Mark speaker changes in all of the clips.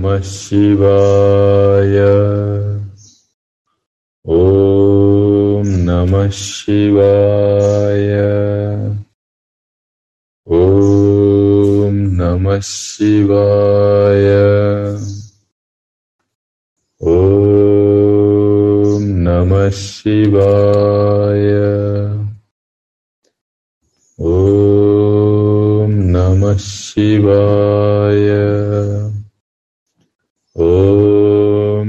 Speaker 1: नमः शिवाय। ॐ नमः शिवाय। ॐ नमः शिवाय। ॐ नमः शिवाय। ॐ नमः शिवाय ॐ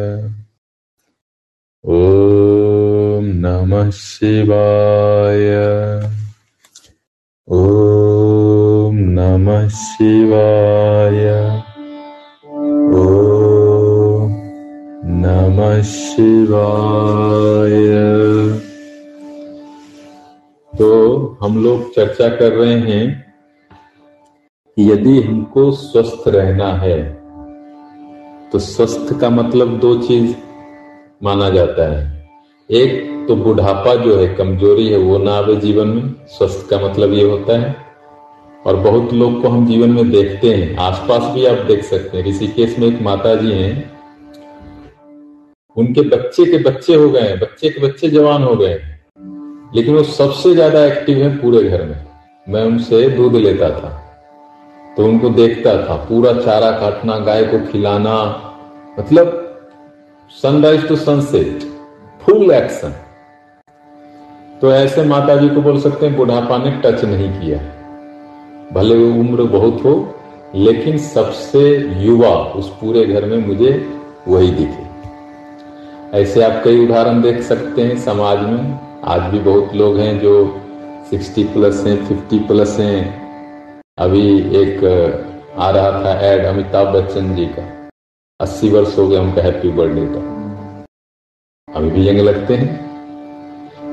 Speaker 1: शिवाय। ॐ नमः शिवाय। ॐ नमः शिवाय। तो हम लोग चर्चा कर रहे हैं कि यदि हमको स्वस्थ रहना है तो स्वस्थ का मतलब दो चीज़ माना जाता है। एक तो बुढ़ापा जो है, कमज़ोरी है, वो ना आवे जीवन में। स्वस्थ का मतलब ये होता है। और बहुत लोग को हम जीवन में देखते हैं। आसपास भी आप देख सकते हैं। ऋषिकेश में एक माता जी हैं। उनके बच्चे के बच्चे हो गए बच्चे के बच्चे जवान हो गए लेकिन वो सबसे ज़्यादा एक्टिव है पूरे घर में। मैं उनसे दूध लेता था। तो उनको देखता था। पूरा चारा काटना, गाय को खिलाना। मतलब sunrise to sunset full action. तो ऐसे माता जी को बोल सकते हैं, बुढ़ापा ने टच नहीं किया। भले वो उम्र बहुत हो, लेकिन सबसे युवा उस पूरे घर में मुझे वही दिखे। ऐसे आप कई उदाहरण देख सकते हैं समाज में। आज भी बहुत लोग हैं जो 60 प्लस हैं 50 प्लस हैं। अभी एक, आ रहा था एड अमिताभ बच्चन जी का। 80 वर्ष हो गए उनका हैप्पी बर्थडे का। अभी भी यंग लगते हैं।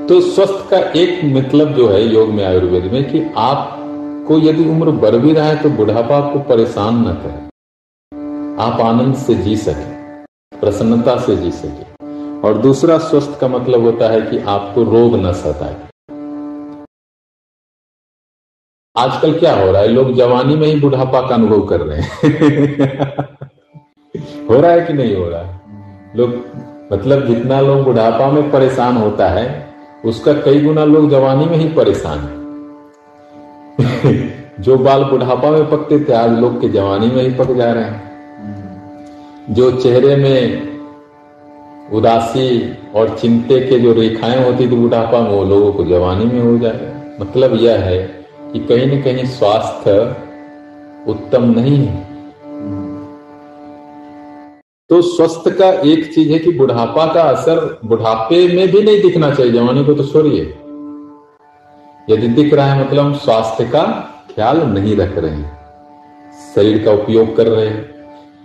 Speaker 1: तो स्वस्थ का एक मतलब जो है योग में आयुर्वेद में कि आपको यदि उम्र बढ़ भी रहा है तो बुढ़ापा आपको परेशान न करे। आप आनंद से जी सके, प्रसन्नता से जी सके। और दूसरा स्वस्थ का मतलब होता है कि आपको रोग न सताए। आजकल क्या हो रहा है? लोग जवानी में ही बुढ़ापा का अनुभव कर रहे हैं। हो रहा है कि नहीं हो रहा है? लोग मतलब जितना लोग बुढ़ापा में परेशान होता है, उसका कई गुना लोग जवानी में ही परेशान है। जो बाल बुढ़ापा में पकते थे, आज लोग के जवानी में ही पक जा रहे हैं। जो चेहरे में उदासी और चिंते के जो रेखाएँ होती थी बुढ़ापा में, वो लोगों को जवानी में हो जाए। मतलब यह है कि कहीं न कहीं स्वास्थ्य उत्तम नहीं है। तो स्वस्थ का एक चीज़ है कि बुढ़ापा का असर बुढ़ापे में भी नहीं दिखना चाहिए, जवानी को तो छोड़िए। यदि दिख रहा है मतलब हम स्वास्थ्य का ख्याल नहीं रख रहे हैं। शरीर का उपयोग कर रहे हैं,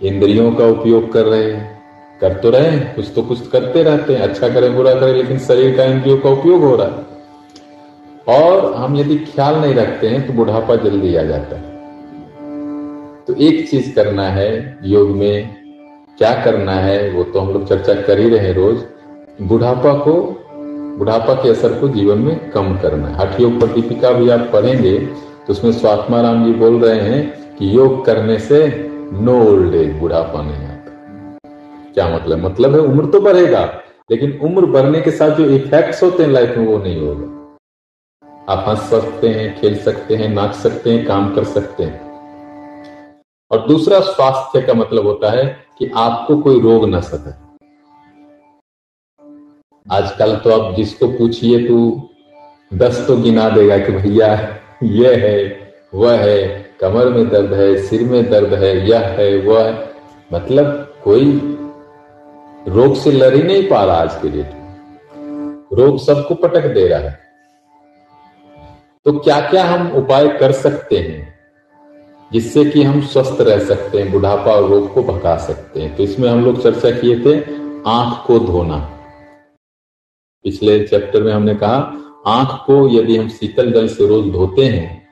Speaker 1: इंद्रियों का उपयोग कर रहे हैं, कर तो रहे हैं, कुछ तो कुछ करते रहते हैं अच्छा करें, बुरा करें, लेकिन शरीर का इंद्रियों का उपयोग हो रहा है। और हम यदि ख्याल नहीं रखते हैं तो बुढ़ापा जल्दी आ जाता है। तो एक चीज़ करना है, योग में क्या करना है, वो तो हम लोग चर्चा कर ही रहे रोज। बुढ़ापा को, बुढ़ापा के असर को जीवन में कम करना है। हठ योग पर दीपिका भी आप पढ़ेंगे तो उसमें स्वात्मा राम जी बोल रहे हैं कि योग करने से नो ओल्ड एज बुढ़ापा नहीं आता। क्या मतलब? मतलब है उम्र तो बढ़ेगा, लेकिन उम्र बढ़ने के साथ जो इफेक्ट्स होते हैं लाइफ में वो नहीं होगा। आप हंस सकते हैं, खेल सकते हैं, नाच सकते हैं, काम कर सकते हैं। और दूसरा स्वास्थ्य का मतलब होता है कि आपको कोई रोग न सके आजकल तो आप जिसको पूछिए तो दस तो गिना देगा कि भैया, ये है, वह है, कमर में दर्द है, सिर में दर्द है, यह है, वह है। मतलब कोई रोग से लड़ ही नहीं पा रहा आज के डेट में। रोग सबको पटक दे रहा है। तो क्या क्या हम उपाय कर सकते हैं? जिससे कि हम स्वस्थ रह सकते हैं, बुढ़ापा और रोग को भगा सकते हैं। तो इसमें हम लोग चर्चा किए थे आँख को धोना। पिछले चैप्टर में हमने कहा, आँख को यदि हम शीतल जल से रोज धोते हैं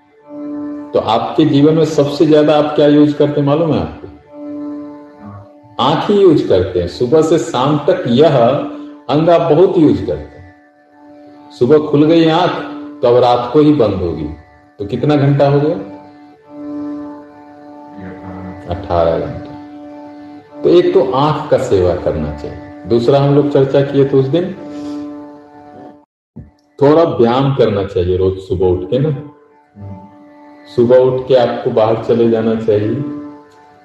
Speaker 1: तो आपके जीवन में सबसे ज़्यादा आप क्या यूज़ करते हैं मालूम है आपको? आँख ही यूज़ करते हैं। सुबह से शाम तक यह अंग आप बहुत यूज़ करते हैं। सुबह खुल गई आँख तो अब रात को ही बंद होगी। तो कितना घंटा हो गया? अठारह घंटा। तो एक तो आँख का सेवा करना चाहिए। दूसरा हम लोग चर्चा किए थे उस दिन थोड़ा व्यायाम करना चाहिए रोज सुबह उठ के ना। सुबह उठ के आपको बाहर चले जाना चाहिए।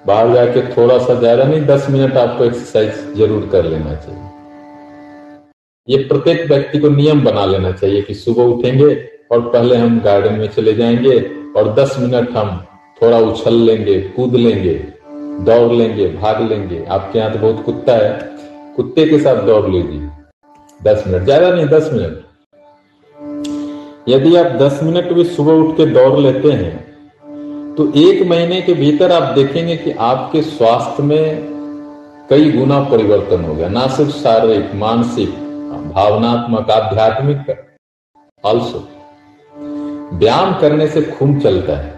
Speaker 1: बाहर जाके थोड़ा सा ज़्यादा नहीं, दस मिनट आपको एक्सरसाइज ज़रूर कर लेना चाहिए। ये प्रत्येक व्यक्ति को नियम बना लेना चाहिए कि सुबह उठेंगे और पहले हम गार्डन में चले जाएँगे और दस मिनट हम थोड़ा उछल लेंगे, कूद लेंगे, दौड़ लेंगे, भाग लेंगे। आपके यहाँ तो बहुत कुत्ता है। कुत्ते के साथ दौड़ लीजिए। दस मिनट। ज़्यादा नहीं, दस मिनट। यदि आप दस मिनट भी सुबह उठ के दौड़ लेते हैं तो एक महीने के भीतर आप देखेंगे कि आपके स्वास्थ्य में कई गुना परिवर्तन हो गया। ना सिर्फ़ शारीरिक, मानसिक, भावनात्मक, आध्यात्मिक ऑल्सो व्यायाम करने से खून चलता है।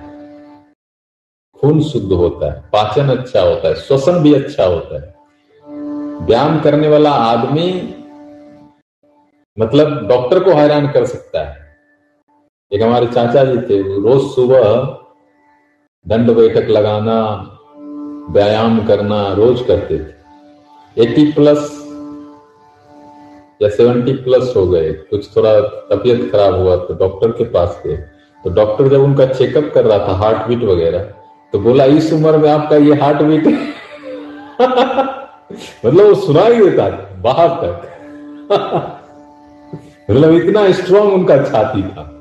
Speaker 1: खून शुद्ध होता है, पाचन अच्छा होता है, श्वसन भी अच्छा होता है। व्यायाम करने वाला आदमी मतलब डॉक्टर को हैरान कर सकता है। एक हमारे चाचा जी थे रोज सुबह दंड बैठक लगाना, व्यायाम करना रोज करते थे। एटी प्लस या सेवेंटी प्लस हो गए। कुछ थोड़ा तबीयत खराब हुआ तो डॉक्टर के पास गए। तो डॉक्टर जब उनका चेकअप कर रहा था हार्ट बीट वगैरह तो बोला, इस उम्र में आपका ये हार्ट बीट मतलब वो सुना ही देता बाहर तक। मतलब इतना स्ट्रांग उनका छाती था।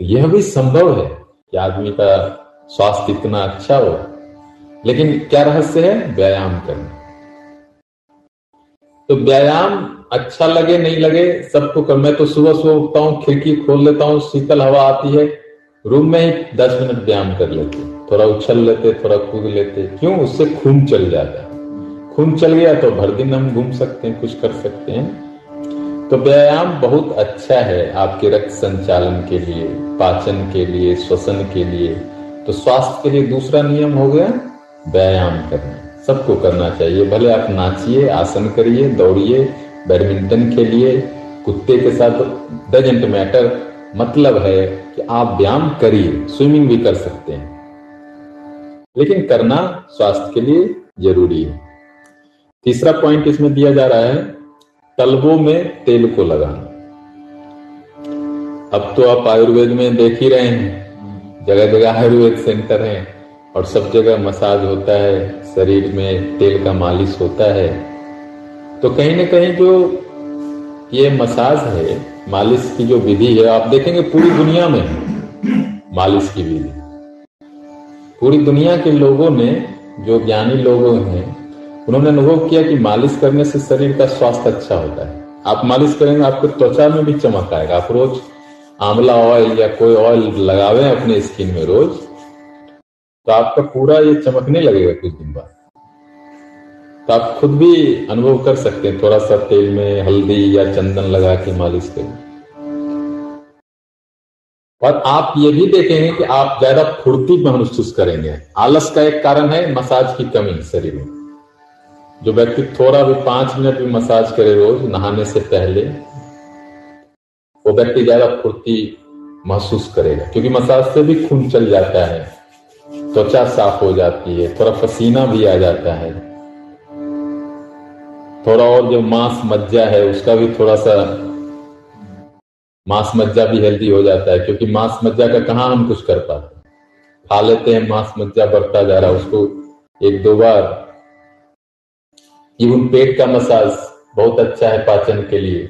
Speaker 1: यह भी संभव है कि आदमी का स्वास्थ्य इतना अच्छा हो, लेकिन क्या रहस्य है? व्यायाम करना। तो व्यायाम अच्छा लगे, नहीं लगे, सबको कर, मैं तो सुबह सुबह उठता हूँ, खिड़की खोल लेता हूँ, शीतल हवा आती है रूम में ही दस मिनट व्यायाम कर लेते, थोड़ा उछल लेते, थोड़ा कूद लेते। क्यों? उससे खून चल जाता। है खून चल गया तो भर दिन हम घूम सकते हैं, कुछ कर सकते हैं। तो व्यायाम बहुत अच्छा है आपके रक्त संचालन के लिए, पाचन के लिए, श्वसन के लिए। तो स्वास्थ्य के लिए दूसरा नियम हो गया, व्यायाम करना। सबको करना चाहिए, भले आप नाचिए, आसन करिए, दौड़िए, बैडमिंटन खेलिए, कुत्ते के साथ डजेंट मैटर। मतलब है कि आप व्यायाम करिए स्विमिंग भी कर सकते हैं। लेकिन करना स्वास्थ्य के लिए ज़रूरी है। तीसरा पॉइंट इसमें दिया जा रहा है, तलबों में तेल को लगाना। अब तो आप आयुर्वेद में देख ही रहे हैं जगह जगह आयुर्वेद सेंटर है और सब जगह मसाज होता है, शरीर में तेल का मालिश होता है। तो कहीं ना कहीं जो ये मसाज है मालिश की जो विधि है, आप देखेंगे पूरी दुनिया में मालिश की विधि। पूरी दुनिया के लोगों ने, जो ज्ञानी लोग हैं, उन्होंने अनुभव किया कि मालिश करने से शरीर का स्वास्थ्य अच्छा होता है। आप मालिश करेंगे, आपको त्वचा में भी चमक आएगा। आप रोज आंवला ऑयल या कोई ऑयल लगावे अपने स्किन में रोज तो आपका पूरा ये चमकने लगेगा कुछ दिन बाद। तो आप खुद भी अनुभव कर सकते हैं थोड़ा सा तेल में हल्दी या चंदन लगा के मालिश करें। और आप ये भी देखेंगे कि आप ज़्यादा फुर्ती महसूस करेंगे। आलस का एक कारण है मसाज की कमी शरीर में। जो व्यक्ति थोड़ा भी पाँच मिनट भी मसाज करे रोज, नहाने से पहले, वो व्यक्ति ज़्यादा फुर्ती महसूस करेगा। क्योंकि मसाज से भी खून चल जाता है, त्वचा साफ़ हो जाती है, थोड़ा पसीना भी आ जाता है। थोड़ा और जो मांस मज्जा है, उसका भी थोड़ा सा मांस मज्जा भी हेल्दी हो जाता है, क्योंकि मांस मज्जा का कहा हम कुछ कर पाते खा लेते हैं, मांस मज्जा बढ़ता जा रहा है, उसको एक दो बार। इवन पेट का मसाज बहुत अच्छा है पाचन के लिए।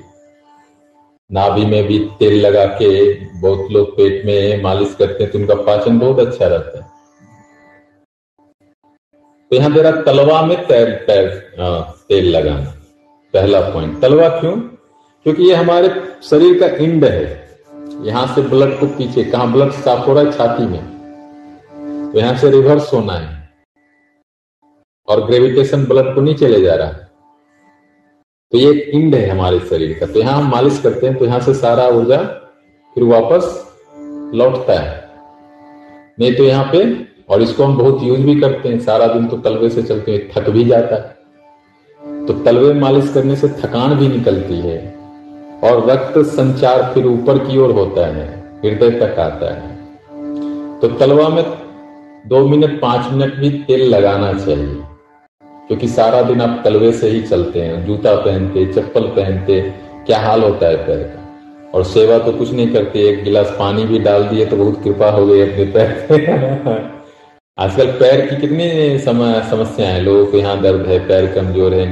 Speaker 1: नाभि में भी तेल लगा के बहुत लोग पेट में मालिश करते हैं तो उनका पाचन बहुत अच्छा रहता है। तो यहाँ रहा तलवा में तेल तेल तेल लगाना। पहला पॉइंट तलवा क्यों? क्योंकि ये हमारे शरीर का इंड है। यहाँ से ब्लड को पीछे, कहा ब्लड साफ़ हो रहा है? छाती में। तो यहाँ से रिवर्स होना है। और ग्रेविटेशन ब्लड को नीचे ले जा रहा है। तो ये इंड है हमारे शरीर का। तो यहाँ हम मालिश करते हैं तो यहाँ से सारा ऊर्जा फिर वापस लौटता है। नहीं तो यहाँ पे और इसको हम बहुत यूज़ भी करते हैं। सारा दिन तो तलवे से चलते हैं, थक भी जाता है। तो तलवे मालिश करने से थकान भी निकलती है और रक्त संचार फिर ऊपर की ओर होता है, हृदय तक आता है। तो तलवा में दो मिनट, पाँच मिनट भी तेल लगाना चाहिए, क्योंकि सारा दिन आप तलवे से ही चलते हैं। जूता पहनते, चप्पल पहनते, क्या हाल होता है पैर का? और सेवा तो कुछ नहीं करते, एक गिलास पानी भी डाल दिए तो बहुत कृपा हो गई अपने पैर आजकल पैर की कितनी समस्या है। लोगों को यहाँ दर्द है, पैर कमज़ोर है।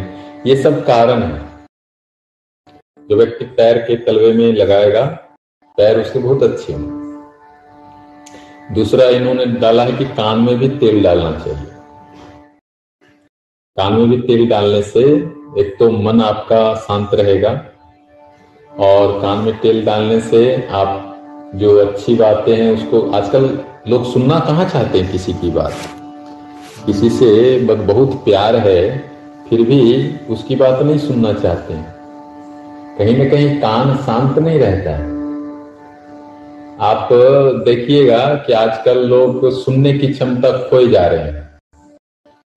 Speaker 1: ये सब कारण है। जो व्यक्ति पैर के तलवे में लगाएगा, पैर उसके बहुत अच्छे होंगे। दूसरा, इन्होंने डाला है कि कान में भी तेल डालना चाहिए। कान में भी तेल डालने से एक तो मन आपका शांत रहेगा और कान में तेल डालने से आप जो अच्छी बातें हैं उसको आजकल लोग सुनना कहाँ चाहते हैं किसी की बात? किसी से बहुत प्यार है, फिर भी उसकी बात नहीं सुनना चाहते हैं। कहीं ना कहीं कान शांत नहीं रहता है। आप देखिएगा कि आजकल लोग सुनने की क्षमता खोए जा रहे हैं।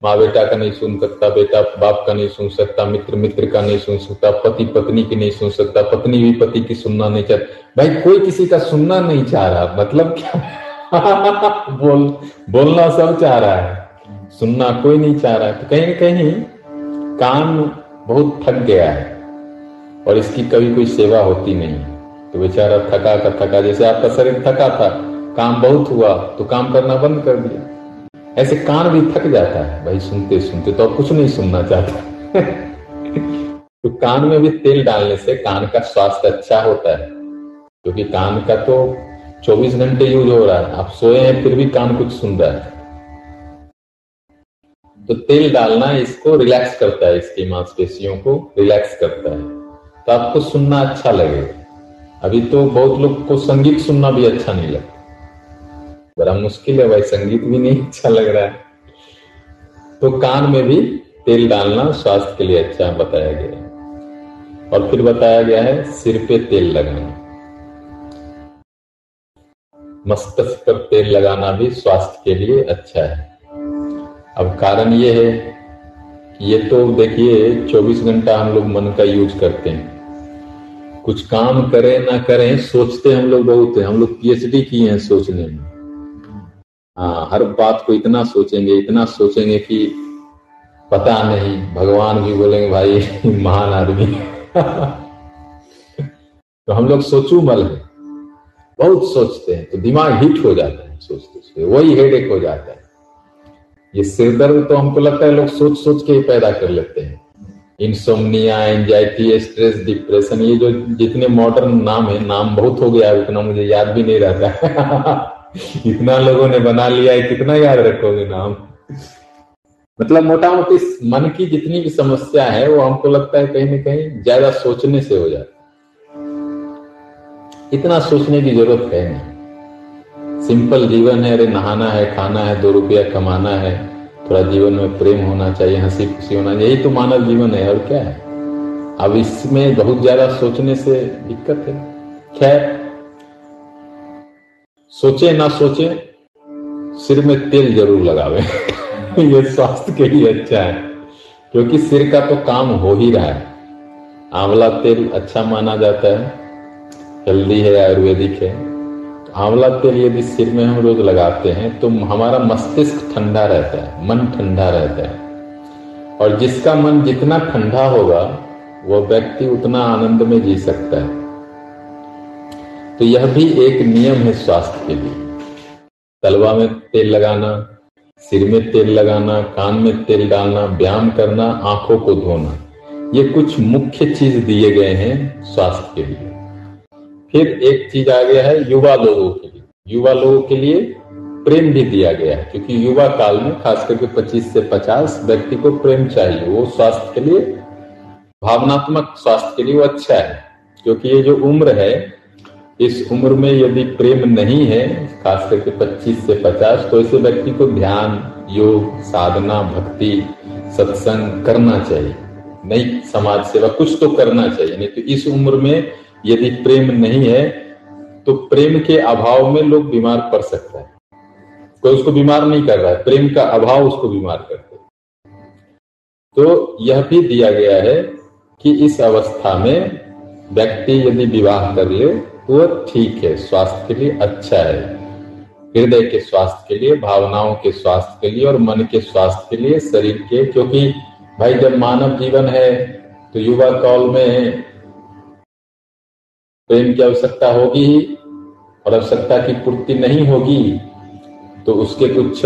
Speaker 1: माँ बेटा का नहीं सुन सकता, बेटा बाप का नहीं सुन सकता, मित्र मित्र का नहीं सुन सकता, पति पत्नी की नहीं सुन सकता, पत्नी भी पति की सुनना नहीं चाहती भाई कोई किसी का सुनना नहीं चाह रहा मतलब क्या? बोल, बोलना सब चाह रहा है, सुनना कोई नहीं चाह रहा है। तो कहीं ना कहीं कान बहुत थक गया है और इसकी कभी कोई सेवा होती नहीं। तो बेचारा थका का थका, जैसे आपका शरीर थका था, काम बहुत हुआ तो काम करना बंद कर दिया। ऐसे कान भी थक जाता है, भाई सुनते सुनते तो कुछ नहीं सुनना चाहता। तो कान में भी तेल डालने से कान का स्वास्थ्य अच्छा होता है, क्योंकि कान का तो 24 घंटे यूज़ हो रहा है। आप सोए हैं, फिर भी कान कुछ सुन रहा है। तो तेल डालना इसको रिलैक्स करता है, इसकी मांसपेशियों को रिलैक्स करता है। तो आपको सुनना अच्छा लगेगा अभी तो बहुत लोग को संगीत सुनना भी अच्छा नहीं लगता। बड़ा मुश्किल है भाई, संगीत भी नहीं अच्छा लग रहा है। तो कान में भी तेल डालना स्वास्थ्य के लिए अच्छा बताया गया है। और फिर बताया गया है, सिर पे तेल लगाना। मस्तिष्क पर तेल लगाना भी स्वास्थ्य के लिए अच्छा है। अब कारण ये है कि ये तो देखिए 24 घंटा हम लोग मन का यूज़ करते हैं। कुछ काम करें ना करें, सोचते हम लोग बहुत है। हम लोग पीएचडी किए हैं सोचने में। हाँ हर बात को इतना सोचेंगे इतना सोचेंगे कि पता नहीं, भगवान भी बोलेंगे, भाई, महान आदमी तो हम लोग सोचू मल है। बहुत सोचते हैं तो दिमाग हिट हो जाता है सोचते सोचते, वही हेडेक हो जाता है। ये सिरदर्द तो हमको लगता है लोग सोच सोच के ही पैदा कर लेते हैं। इंसोमनिया एंजाइटी स्ट्रेस डिप्रेशन ये जो जितने मॉडर्न नाम है, नाम बहुत हो गया, उतना मुझे याद भी नहीं रहता। इतना लोगों ने बना लिया है, कितना याद रखोगे नाम? मतलब मोटा मोटी मन की जितनी भी समस्या है, वो हमको लगता है कहीं ना कहीं ज़्यादा सोचने से हो जाता इतना सोचने की ज़रूरत है नहीं। सिंपल जीवन है, अरे नहाना है, खाना है, दो रुपया कमाना है, थोड़ा जीवन में प्रेम होना चाहिए, हँसी खुशी होना चाहिए, यही तो मानव जीवन है, और क्या है? अब इसमें बहुत ज़्यादा सोचने से दिक्कत है। खैर, सोचे ना सोचे, सिर में तेल ज़रूर लगावे। ये स्वास्थ्य के लिए अच्छा है, क्योंकि सिर का तो काम हो ही रहा है। आंवला तेल अच्छा माना जाता है। हेल्दी है, आयुर्वेदिक है। तो आंवला तेल यदि सिर में हम रोज लगाते हैं तो हमारा मस्तिष्क ठंडा रहता है, मन ठंडा रहता है। और जिसका मन जितना ठंडा होगा वह व्यक्ति उतना आनंद में जी सकता है। तो यह भी एक नियम है स्वास्थ्य के लिए। तलवा में तेल लगाना, सिर में तेल लगाना, कान में तेल डालना, व्यायाम करना, आँखों को धोना, ये कुछ मुख्य चीज़ दिए गए हैं स्वास्थ्य के लिए। फिर एक चीज़ आ गया है युवा लोगों के लिए। युवा लोगों के लिए प्रेम भी दिया गया है, क्योंकि युवा काल में खास करके 25 से 50 व्यक्ति को प्रेम चाहिए। वो स्वास्थ्य के लिए, भावनात्मक स्वास्थ्य के लिए वो अच्छा है, क्योंकि ये जो उम्र है, इस उम्र में यदि प्रेम नहीं है, खास करके 25 से 50 तो ऐसे व्यक्ति को ध्यान, योग, साधना, भक्ति, सत्संग करना चाहिए। नहीं समाज सेवा कुछ तो करना चाहिए, नहीं तो इस उम्र में यदि प्रेम नहीं है तो प्रेम के अभाव में लोग बीमार पड़ सकता है। कोई उसको बीमार नहीं कर रहा है, प्रेम का अभाव उसको बीमार करते तो यह भी दिया गया है कि इस अवस्था में व्यक्ति यदि विवाह कर ले तो वह ठीक है, स्वास्थ्य के लिए अच्छा है। हृदय के स्वास्थ्य के लिए, भावनाओं के स्वास्थ्य के लिए और मन के स्वास्थ्य के लिए, शरीर के, क्योंकि भाई जब मानव जीवन है तो युवा काल में प्रेम की आवश्यकता होगी ही और आवश्यकता की पूर्ति नहीं होगी तो उसके कुछ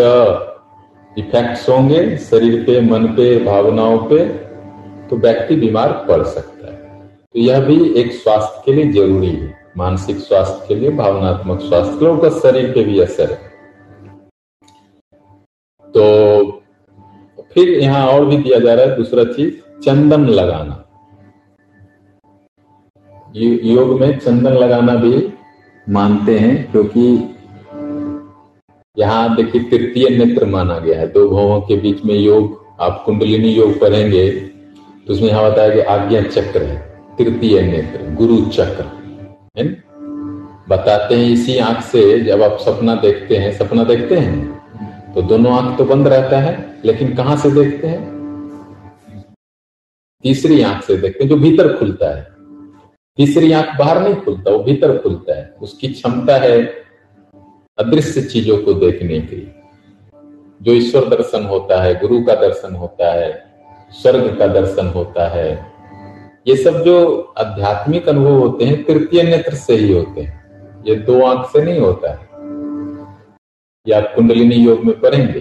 Speaker 1: इफेक्ट्स होंगे शरीर पे, मन पे, भावनाओं पे तो व्यक्ति बीमार पड़ सकता है। तो यह भी एक स्वास्थ्य के लिए ज़रूरी है। मानसिक स्वास्थ्य के लिए, भावनात्मक स्वास्थ्य के लिए शरीर पे भी असर है। तो फिर यहाँ और भी दिया जा रहा है दूसरा चीज़, चंदन लगाना। योग में चंदन लगाना भी मानते हैं, क्योंकि यहाँ देखिए तृतीय नेत्र माना गया है। दो भावों के बीच में योग, आप कुंडलिनी योग करेंगे तो उसमें यहाँ बताया कि आज्ञा चक्र है, तृतीय नेत्र, गुरु चक्र, है बताते हैं इसी आँख से, जब आप सपना देखते हैं, सपना देखते हैं तो दोनों आँख तो बंद रहता है, लेकिन कहाँ से देखते हैं? तीसरी आँख से देखते हैं, जो भीतर खुलता है। तीसरी आँख बाहर नहीं खुलता, वो भीतर खुलता है। उसकी क्षमता है अदृश्य चीज़ों को देखने की। जो ईश्वर दर्शन होता है, गुरु का दर्शन होता है, स्वर्ग का दर्शन होता है, ये सब जो आध्यात्मिक अनुभव होते हैं, तृतीय नेत्र से ही होते हैं। ये दो आँख से नहीं होता है। या कुंडलिनी योग में पढ़ेंगे।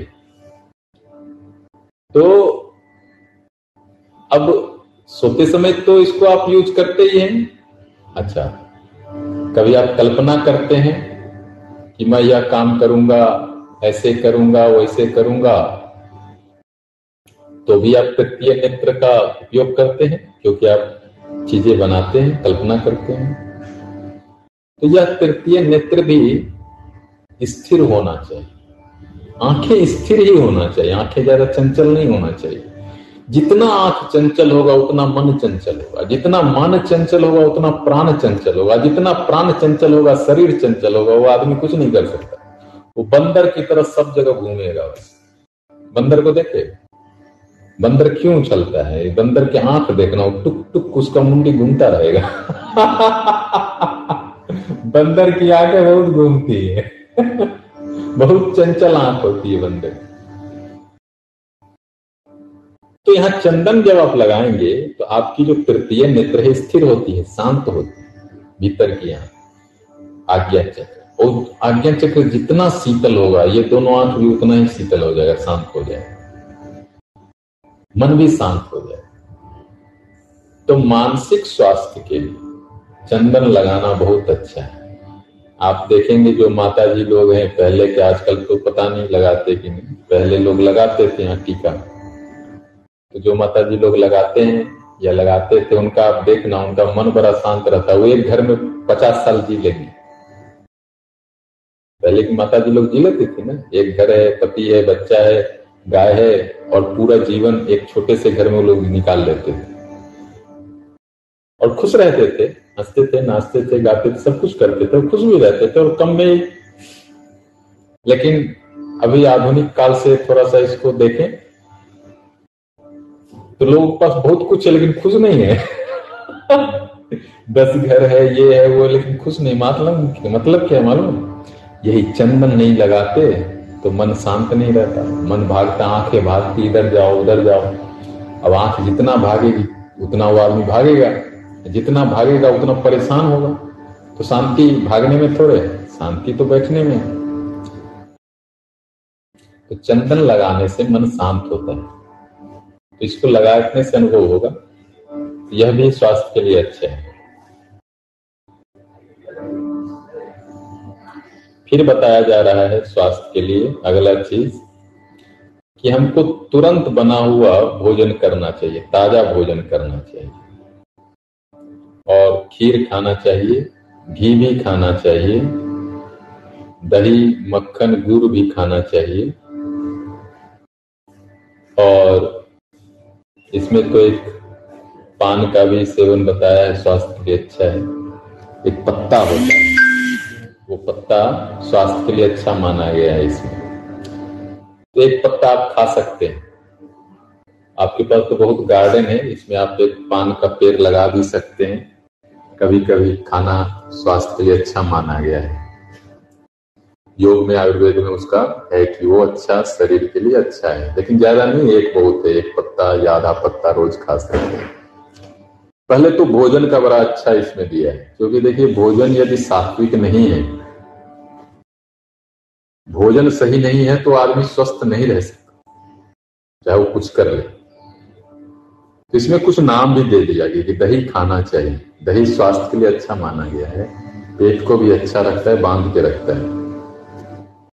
Speaker 1: तो अब सोते समय तो इसको आप यूज़ करते ही हैं। अच्छा। कभी आप कल्पना करते हैं कि मैं यह काम करूँगा, ऐसे करूँगा, वैसे करूँगा? तो भी आप तृतीय नेत्र का उपयोग करते हैं, क्योंकि आप चीज़ें बनाते हैं, कल्पना करते हैं। तो यह तृतीय नेत्र भी स्थिर होना चाहिए। आँखें स्थिर ही होना चाहिए, आँखें ज़्यादा चंचल नहीं होना चाहिए। जितना आँख चंचल होगा, उतना मन चंचल होगा। जितना मन चंचल होगा, उतना प्राण चंचल होगा। जितना प्राण चंचल होगा, शरीर चंचल होगा, वो आदमी कुछ नहीं कर सकता। वो बंदर की तरह सब जगह घूमेगा बस। बंदर को देखे? बंदर क्यों चलता है? बंदर के आँख देखना टुक टुक उसका मुंडी घूमता रहेगा। बंदर की आँखें बहुत घूमती है। बहुत चंचल आँख होती है बंदर तो यहाँ चंदन जब आप लगाएँगे तो आपकी जो तृतीय नेत्र है, स्थिर होती है, शांत होती है, भीतर की यहाँ आज्ञा चक्र। और आज्ञा चक्र जितना शीतल होगा, ये दोनों आँख भी उतना ही शीतल हो जाएगा, शांत हो जाएगा। मन भी शांत हो जाए तो मानसिक स्वास्थ्य के लिए चंदन लगाना बहुत अच्छा है। आप देखेंगे जो माता जी लोग हैं, पहले के आजकल तो पता नहीं लगाते कि नहीं, पहले लोग लगाते थे यहाँ टीका तो जो माता जी लोग लगाते हैं या लगाते थे, उनका आप देखना, उनका मन बड़ा शांत रहता है। वो एक घर में पचास साल जी लेंगे। पहले की माता जी लोग जी लेती थी ना। एक घर है, पति है, बच्चा है, गाय है, और पूरा जीवन एक छोटे से घर में लोग निकाल लेते थे। और खुश रहते थे, हँसते थे, नाचते थे, गाते थे, सब कुछ करते थे, खुश भी रहते थे और कम में लेकिन अभी आधुनिक काल से थोड़ा सा इसको देखें तो लोगों के पास बहुत कुछ है, लेकिन खुश नहीं है। दस घर है, ये है, वो लेकिन खुश नहीं। मतलब मतलब क्या मालूम? यही चंदन नहीं लगाते तो मन शांत नहीं रहता। मन भागता, आँखें भागती, इधर जाओ, उधर जाओ। अब आँख जितना भागेगी, उतना वो आदमी भागेगा। जितना भागेगा, उतना परेशान होगा। तो शांति भागने में थोड़े, शांति तो बैठने में। तो चंदन लगाने से मन शांत होता है। इसको लगाने से अनुभव होगा। यह भी स्वास्थ्य के लिए अच्छा है। फिर बताया जा रहा है स्वास्थ्य के लिए अगला चीज़ कि हमको तुरंत बना हुआ भोजन करना चाहिए, ताज़ा भोजन करना चाहिए। और खीर खाना चाहिए, घी भी खाना चाहिए, दही, मक्खन, गुड़ भी खाना चाहिए। और इसमें तो एक पान का भी सेवन बताया है, स्वास्थ्य के लिए अच्छा है। एक पत्ता होता है। वो पत्ता स्वास्थ्य के लिए अच्छा माना गया है इसमें। तो एक पत्ता आप खा सकते हैं। आपके पास तो बहुत गार्डन है, इसमें आप एक पान का पेड़ लगा भी सकते हैं। कभी कभी खाना स्वास्थ्य के लिए अच्छा माना गया है। योग में, आयुर्वेद में उसका है कि वो अच्छा शरीर के लिए अच्छा है। लेकिन ज़्यादा नहीं, एक बहुत है, एक पत्ता या आधा पत्ता रोज खा सकते हैं। पहले तो भोजन का बड़ा अच्छा इसमें दिया है। क्योंकि देखिए, भोजन यदि सात्विक नहीं है, भोजन सही नहीं है तो आदमी स्वस्थ नहीं रह सकता। चाहे वो कुछ कर ले। तो इसमें कुछ नाम भी दे दिया गया कि दही खाना चाहिए। दही स्वास्थ्य के लिए अच्छा माना गया है। पेट को भी अच्छा रखता है, बाँध के रखता है।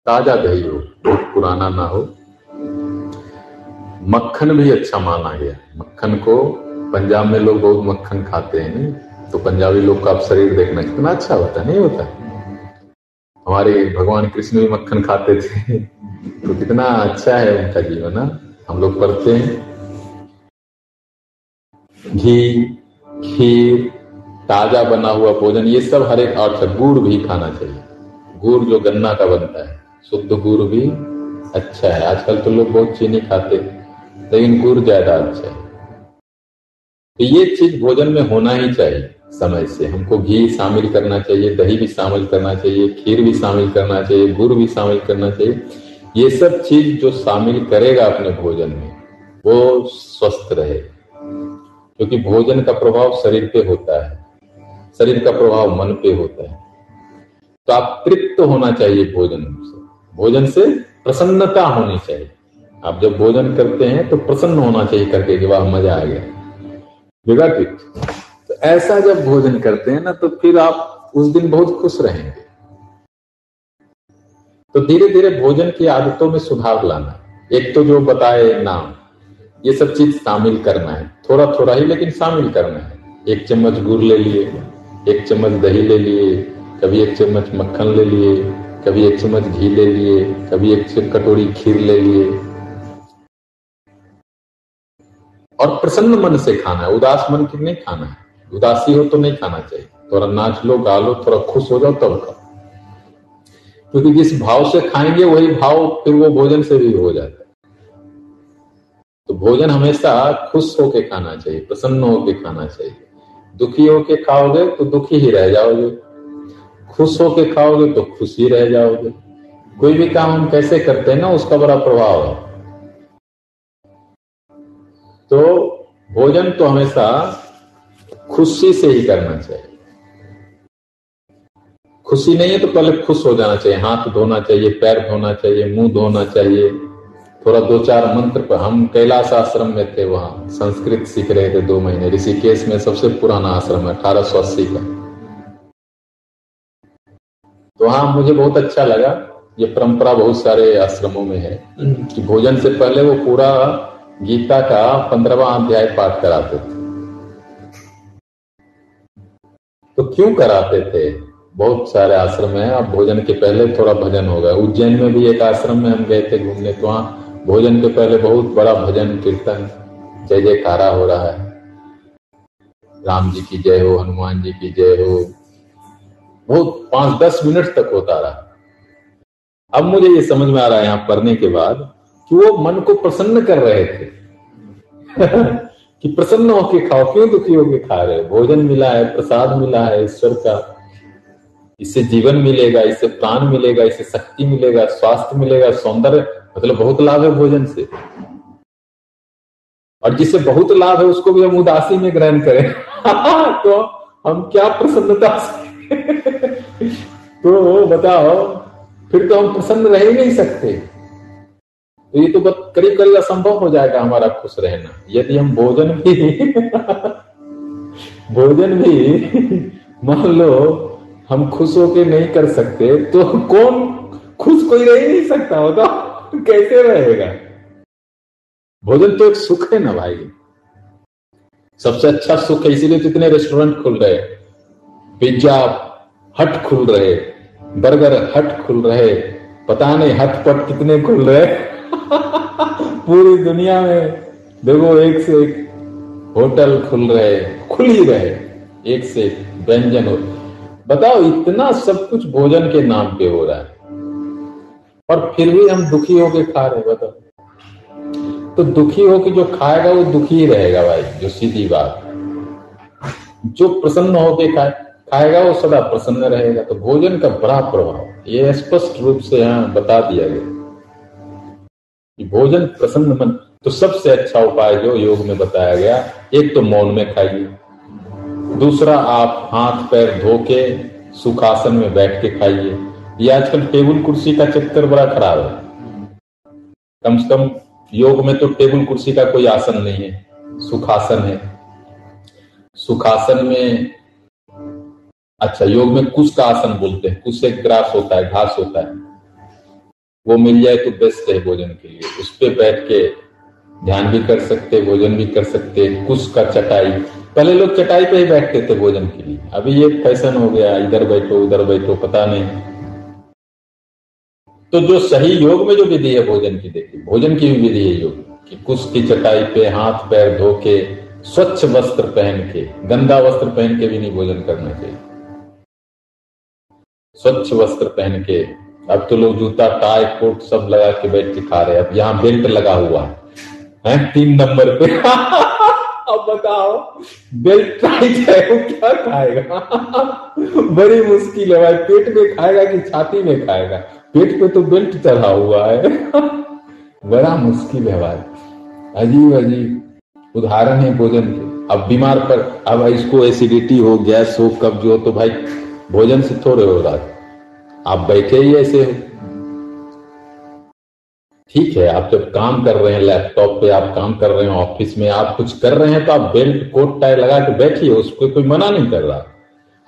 Speaker 1: ताज़ा दही हो, बहुत पुराना ना हो। मक्खन भी अच्छा माना गया। मक्खन को पंजाब में लोग बहुत मक्खन खाते हैं तो पंजाबी लोग का आप शरीर देखना कितना अच्छा होता नहीं होता? हमारे भगवान कृष्ण भी मक्खन खाते थे। तो कितना अच्छा है उनका जीवन ना हम लोग पढ़ते हैं। घी, खीर, ताज़ा बना हुआ भोजन, ये सब हर एक और गुड़ भी खाना चाहिए। गुड़ जो गन्ना का बनता है। शुद्ध गुड़ भी अच्छा है। आजकल तो लोग बहुत चीनी खाते लेकिन गुड़ ज़्यादा अच्छा है। तो ये चीज़ भोजन में होना ही चाहिए समय से। हमको घी शामिल करना चाहिए, दही भी शामिल करना चाहिए, खीर भी शामिल करना चाहिए, गुड़ भी शामिल करना चाहिए। ये सब चीज़ जो शामिल करेगा अपने भोजन में, वो स्वस्थ रहेगा क्योंकि भोजन का प्रभाव शरीर पे होता है। शरीर का प्रभाव मन पे होता है। तो आप तृप्त होना चाहिए भोजन से। भोजन से प्रसन्नता होनी चाहिए। आप जब भोजन करते हैं तो प्रसन्न होना चाहिए, करके कि वाह, मज़ा आ गया। ठीक तो ऐसा जब भोजन करते हैं ना तो फिर आप उस दिन बहुत खुश रहेंगे। तो धीरे धीरे भोजन की आदतों में सुधार लाना। एक तो जो बताए नाम, ये सब चीज़ शामिल करना है। थोड़ा थोड़ा ही, लेकिन शामिल करना है। एक चम्मच गुड़ ले लिए, एक चम्मच दही ले लिए, कभी एक चम्मच मक्खन ले लिए कभी एक चम्मच घी ले लिए, कभी एक कटोरी खीर ले लिए। और प्रसन्न मन से खाना है, उदास मन की नहीं खाना है। उदासी हो तो नहीं खाना चाहिए। थोड़ा नाच लो, गा लो, थोड़ा खुश हो जाओ, तब खाओ। क्योंकि जिस भाव से खाएँगे, वही भाव फिर वो भोजन से भी हो जाता है। तो भोजन हमेशा खुश होके खाना चाहिए, प्रसन्न होके खाना चाहिए। दुखी होके खाओगे तो दुखी ही रह जाओगे। खुश होके खाओगे तो खुश ही रह जाओगे। कोई भी काम हम कैसे करते हैं ना, उसका बड़ा प्रभाव है। तो भोजन तो हमेशा खुशी से ही करना चाहिए। खुशी नहीं है तो पहले खुश हो जाना चाहिए, हाथ धोना चाहिए, पैर धोना चाहिए, मुँह धोना चाहिए। थोड़ा दो चार मंत्र पर हम कैलाश आश्रम में थे वहाँ, संस्कृत सीख रहे थे दो महीने। ऋषिकेश में सबसे पुराना आश्रम है, अठारह सौ अस्सी का। तो वहाँ मुझे बहुत अच्छा लगा। ये परंपरा बहुत सारे आश्रमों में है। कि भोजन से पहले वो पूरा गीता का पंद्रहवा अध्याय पाठ कराते थे। तो क्यों कराते थे? बहुत सारे आश्रम है। अब भोजन के पहले थोड़ा भजन होगा। उज्जैन में भी एक आश्रम में हम गए थे घूमने तो वहाँ भोजन के पहले बहुत बड़ा भजन कीर्तन जय जयकारा हो रहा है। राम जी की जय हो हनुमान जी की जय हो बहुत पाँच दस मिनट तक होता रहा। अब मुझे ये समझ में आ रहा है यहाँ पढ़ने के बाद कि वो मन को प्रसन्न कर रहे थे। कि प्रसन्न होके खाओ, क्यों दुखी होके खा रहे भोजन मिला है, प्रसाद मिला है ईश्वर का। इससे जीवन मिलेगा, इससे प्राण मिलेगा, इससे शक्ति मिलेगा, स्वास्थ्य मिलेगा, सौंदर्य मतलब बहुत लाभ है भोजन से। और जिससे बहुत लाभ है, उसको भी हम उदासी में ग्रहण करें। तो हम क्या प्रसन्नता से तो बताओ, फिर तो हम प्रसन्न रह ही नहीं सकते। तो ये तो करीब करीब असंभव हो जाएगा हमारा खुश रहना। यदि हम भोजन भी भोजन भी मान लो हम खुश होके नहीं कर सकते तो कौन खुश कोई रह ही नहीं सकता होता? कैसे रहेगा? भोजन तो एक सुख है ना भाई। सबसे अच्छा सुख है, इसीलिए तो इतने रेस्टोरेंट खुल रहे पिज्जा हट खुल रहे। बर्गर हट खुल रहे। पता नहीं हट पट कितने खुल रहे। पूरी दुनिया में देखो, एक से एक होटल खुल रहे, खुल ही रहे। एक से एक व्यंजन हो। बताओ, इतना सब कुछ भोजन के नाम पे हो रहा है। और फिर भी हम दुखी होके खा रहे बताओ। तो दुखी होके जो खाएगा, वो दुखी ही रहेगा भाई, जो सीधी बात। जो प्रसन्न होके खाए। खाएगा वो सदा प्रसन्न रहेगा। तो भोजन का बड़ा प्रभाव, ये स्पष्ट रूप से यहाँ बता दिया गया। कि भोजन प्रसन्न मन तो सबसे अच्छा उपाय जो योग में बताया गया, एक तो मौन में खाइए। दूसरा, आप हाथ पैर धो के सुखासन में बैठ के खाइए। ये आजकल टेबल कुर्सी का चक्कर बड़ा खराब है। कम से कम योग में तो टेबल कुर्सी का कोई आसन नहीं है, सुखासन है। सुखासन में अच्छा योग में कुछ का आसन बोलते हैं, कुछ एक ग्रास होता है, घास होता है। वो मिल जाए तो बेस्ट है भोजन के लिए। उस पर बैठ के ध्यान भी कर सकते, भोजन भी कर सकते, कुछ का चटाई। पहले लोग चटाई पे ही बैठते थे भोजन के लिए। अभी ये फ़ैशन हो गया, इधर बैठो, उधर बैठो, पता नहीं। तो जो सही योग में जो विधि है भोजन की, देखिए, भोजन की भी विधि है योग कि कुछ की चटाई पे हाथ, पैर धो के, स्वच्छ वस्त्र पहन के, गंदा वस्त्र पहन के भी नहीं भोजन करना चाहिए। स्वच्छ वस्त्र पहन के। अब तो लोग जूता, टाई, कोट सब लगा के बैठ के खा रहे अब यहाँ बेल्ट लगा हुआ है। हैं? तीन नंबर पे। अब बताओ, बेल्ट टाइट है वो क्या खाएगा? बड़ी मुश्किल है भाई। पेट में खाएगा कि छाती में खाएगा? पेट पे तो बेल्ट चढ़ा हुआ है। बड़ा मुश्किल है भाई। अजीब अजीब। उदाहरण है भोजन के। अब बीमार पर, अब इसको एसिडिटी हो, गैस हो, कब्ज हो तो भाई भोजन से थोड़े हो रहा आप बैठे ही ऐसे हो। ठीक है, आप जब काम कर रहे हैं, लैपटॉप पे आप काम कर रहे हैं, ऑफ़िस में आप कुछ कर रहे हैं तो आप बेल्ट, कोट, टाई लगा के बैठिए, उसको कोई मना नहीं कर रहा।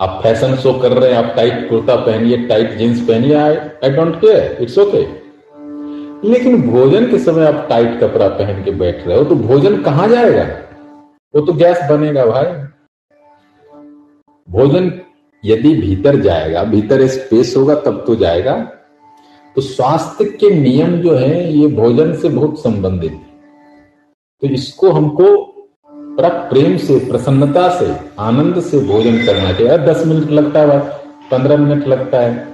Speaker 1: आप फ़ैशन शो कर रहे हैं, आप टाइट कुर्ता पहनिए, टाइट जींस पहनिए I don't care it's okay लेकिन भोजन के समय आप टाइट कपड़ा पहन के बैठ रहे हो तो भोजन कहाँ जाएगा? वो तो गैस बनेगा भाई। भोजन यदि भीतर जाएगा, भीतर स्पेस होगा, तब तो जाएगा। तो स्वास्थ्य के नियम जो है, ये भोजन से बहुत संबंधित है। तो इसको हमको प्रेम से, प्रसन्नता से, आनंद से भोजन करना चाहिए। दस मिनट लगता है पंद्रह मिनट लगता है।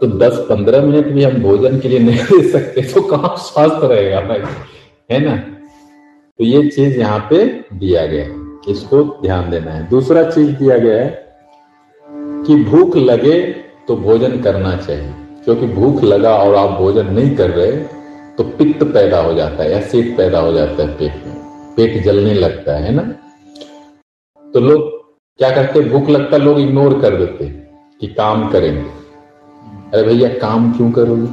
Speaker 1: तो दस पंद्रह मिनट भी हम भोजन के लिए नहीं दे सकते तो कहाँ स्वास्थ्य रहेगा भाई? है ना? तो ये चीज़ यहाँ पे दिया गया है। इसको ध्यान देना है। दूसरा चीज़ दिया गया है कि भूख लगे तो भोजन करना चाहिए। क्योंकि भूख लगा और आप भोजन नहीं कर रहे तो पित्त पैदा हो जाता है एसिड पैदा हो जाता है पेट में। पेट जलने लगता है ना? तो लोग क्या करते, भूख लगता लोग इग्नोर कर देते कि काम करेंगे। अरे भैया, काम क्यों करोगे?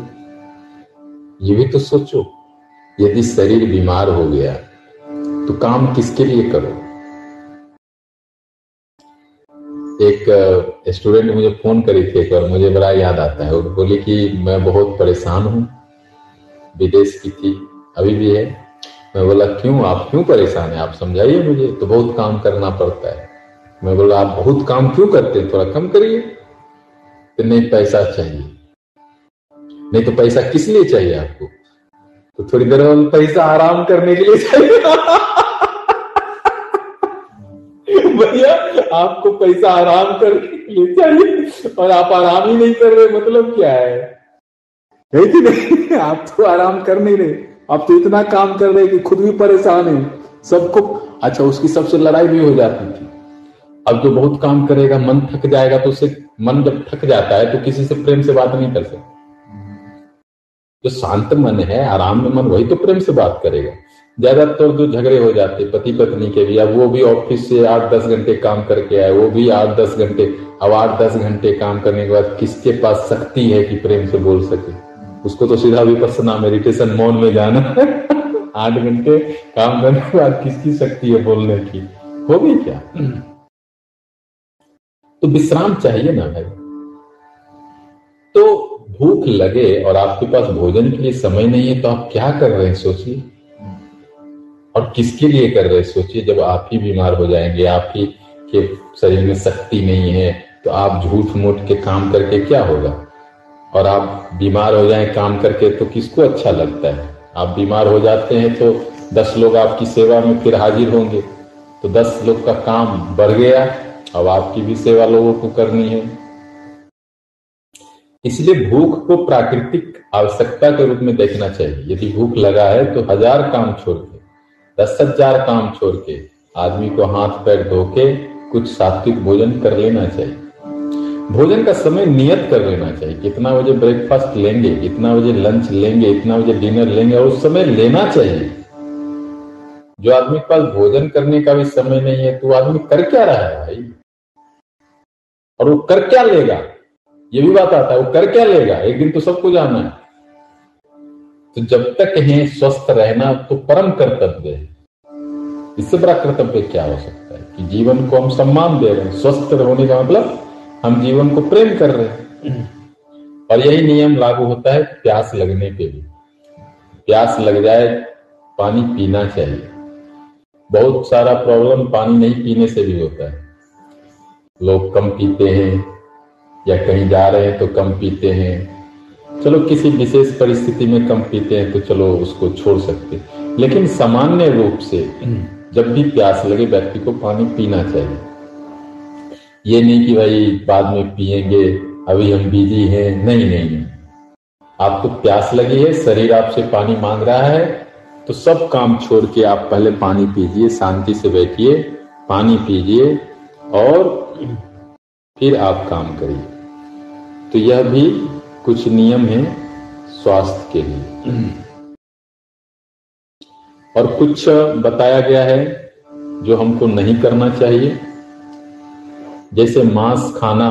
Speaker 1: ये भी तो सोचो, यदि शरीर बीमार हो गया तो काम किसके लिए करो? एक स्टूडेंट मुझे फ़ोन करी थी एक बार, मुझे बड़ा याद आता है। वो बोली कि मैं बहुत परेशान हूँ, विदेश की थी, अभी भी है। मैं बोला, क्यों? आप क्यों परेशान है? आप समझाइए मुझे तो बहुत काम करना पड़ता है। मैं बोला, आप बहुत काम क्यों करते हैं? थोड़ा कम करिए। तो नहीं, पैसा चाहिए। नहीं तो पैसा किस लिए चाहिए आपको? तो थोड़ी देर पैसा आराम करने के लिए चाहिए। भैया, आपको पैसा आराम करने लिए चाहिए और आप आराम ही नहीं कर रहे मतलब क्या है? है कि नहीं? आप तो आराम कर नहीं रहे। आप तो इतना काम कर रहे कि खुद भी परेशान है। सबको अच्छा उसकी सबसे लड़ाई भी हो जाती थी। अब जो बहुत काम करेगा, मन थक जाएगा तो उससे मन जब थक जाता है तो किसी से प्रेम से बात नहीं कर सकता। जो शांत मन है, आराम में मन, वही तो प्रेम से बात करेगा। ज़्यादातर जो झगड़े हो जाते पति पत्नी के भी। अब वो भी ऑफ़िस से आठ दस घंटे काम करके आए, वो भी आठ दस घंटे, अब आठ दस घंटे काम करने के बाद किसके पास शक्ति है कि प्रेम से बोल सके? उसको तो सीधा भी विपස්සना मेडिटेशन मौन में जाना आठ घंटे काम करने के बाद किसकी शक्ति है बोलने की? होगी क्या? तो विश्राम चाहिए ना भाई। तो भूख लगे और आपके पास भोजन के लिए समय नहीं है तो आप क्या कर रहे हैं, सोचिए। और किसके लिए कर रहे सोचिए, जब आप ही बीमार हो जाएँगे, आप ही के शरीर में शक्ति नहीं है तो आप झूठ मूठ के काम करके क्या होगा? और आप बीमार हो जाए काम करके तो किसको अच्छा लगता है? आप बीमार हो जाते हैं तो दस लोग आपकी सेवा में फिर हाजिर होंगे। तो दस लोग का काम बढ़ गया, अब आपकी भी सेवा लोगों को करनी है। इसलिए भूख को प्राकृतिक आवश्यकता के रूप में देखना चाहिए। यदि भूख लगा है तो हज़ार काम छोड़ दस हज़ार काम छोड़ के आदमी को हाथ पैर धो के कुछ सात्विक भोजन कर लेना चाहिए। भोजन का समय नियत कर लेना चाहिए। कितना बजे ब्रेकफास्ट लेंगे कितना बजे लंच लेंगे, इतना बजे डिनर लेंगे, और उस समय लेना चाहिए। जो आदमी के पास भोजन करने का भी समय नहीं है तो आदमी कर क्या रहा है भाई? और वो कर क्या लेगा? ये भी बात आता है, वो कर क्या लेगा? एक दिन तो सबको जाना है। तो जब तक है स्वस्थ रहना तो परम कर्तव्य है। इससे बड़ा कर्तव्य क्या हो सकता है कि जीवन को हम सम्मान दे रहे हैं? स्वस्थ होने का मतलब हम जीवन को प्रेम कर रहे हैं। और यही नियम लागू होता है प्यास लगने पे भी। प्यास लग जाए, पानी पीना चाहिए। बहुत सारा प्रॉब्लम पानी नहीं पीने से भी होता है। लोग कम पीते हैं या कहीं जा रहे हैं तो कम पीते हैं। चलो किसी विशेष परिस्थिति में कम पीते हैं तो चलो उसको छोड़ सकते। लेकिन सामान्य रूप से जब भी प्यास लगे व्यक्ति को पानी पीना चाहिए। ये नहीं कि भाई बाद में पिएँगे अभी हम बिज़ी हैं। नहीं नहीं नहीं। आपको प्यास लगी है शरीर आपसे पानी मांग रहा है तो सब काम छोड़ के आप पहले पानी पीजिए शांति से बैठिए पानी पीजिए और फिर आप काम करिए। तो यह भी कुछ नियम है स्वास्थ्य के लिए। और कुछ बताया गया है जो हमको नहीं करना चाहिए। जैसे मांस खाना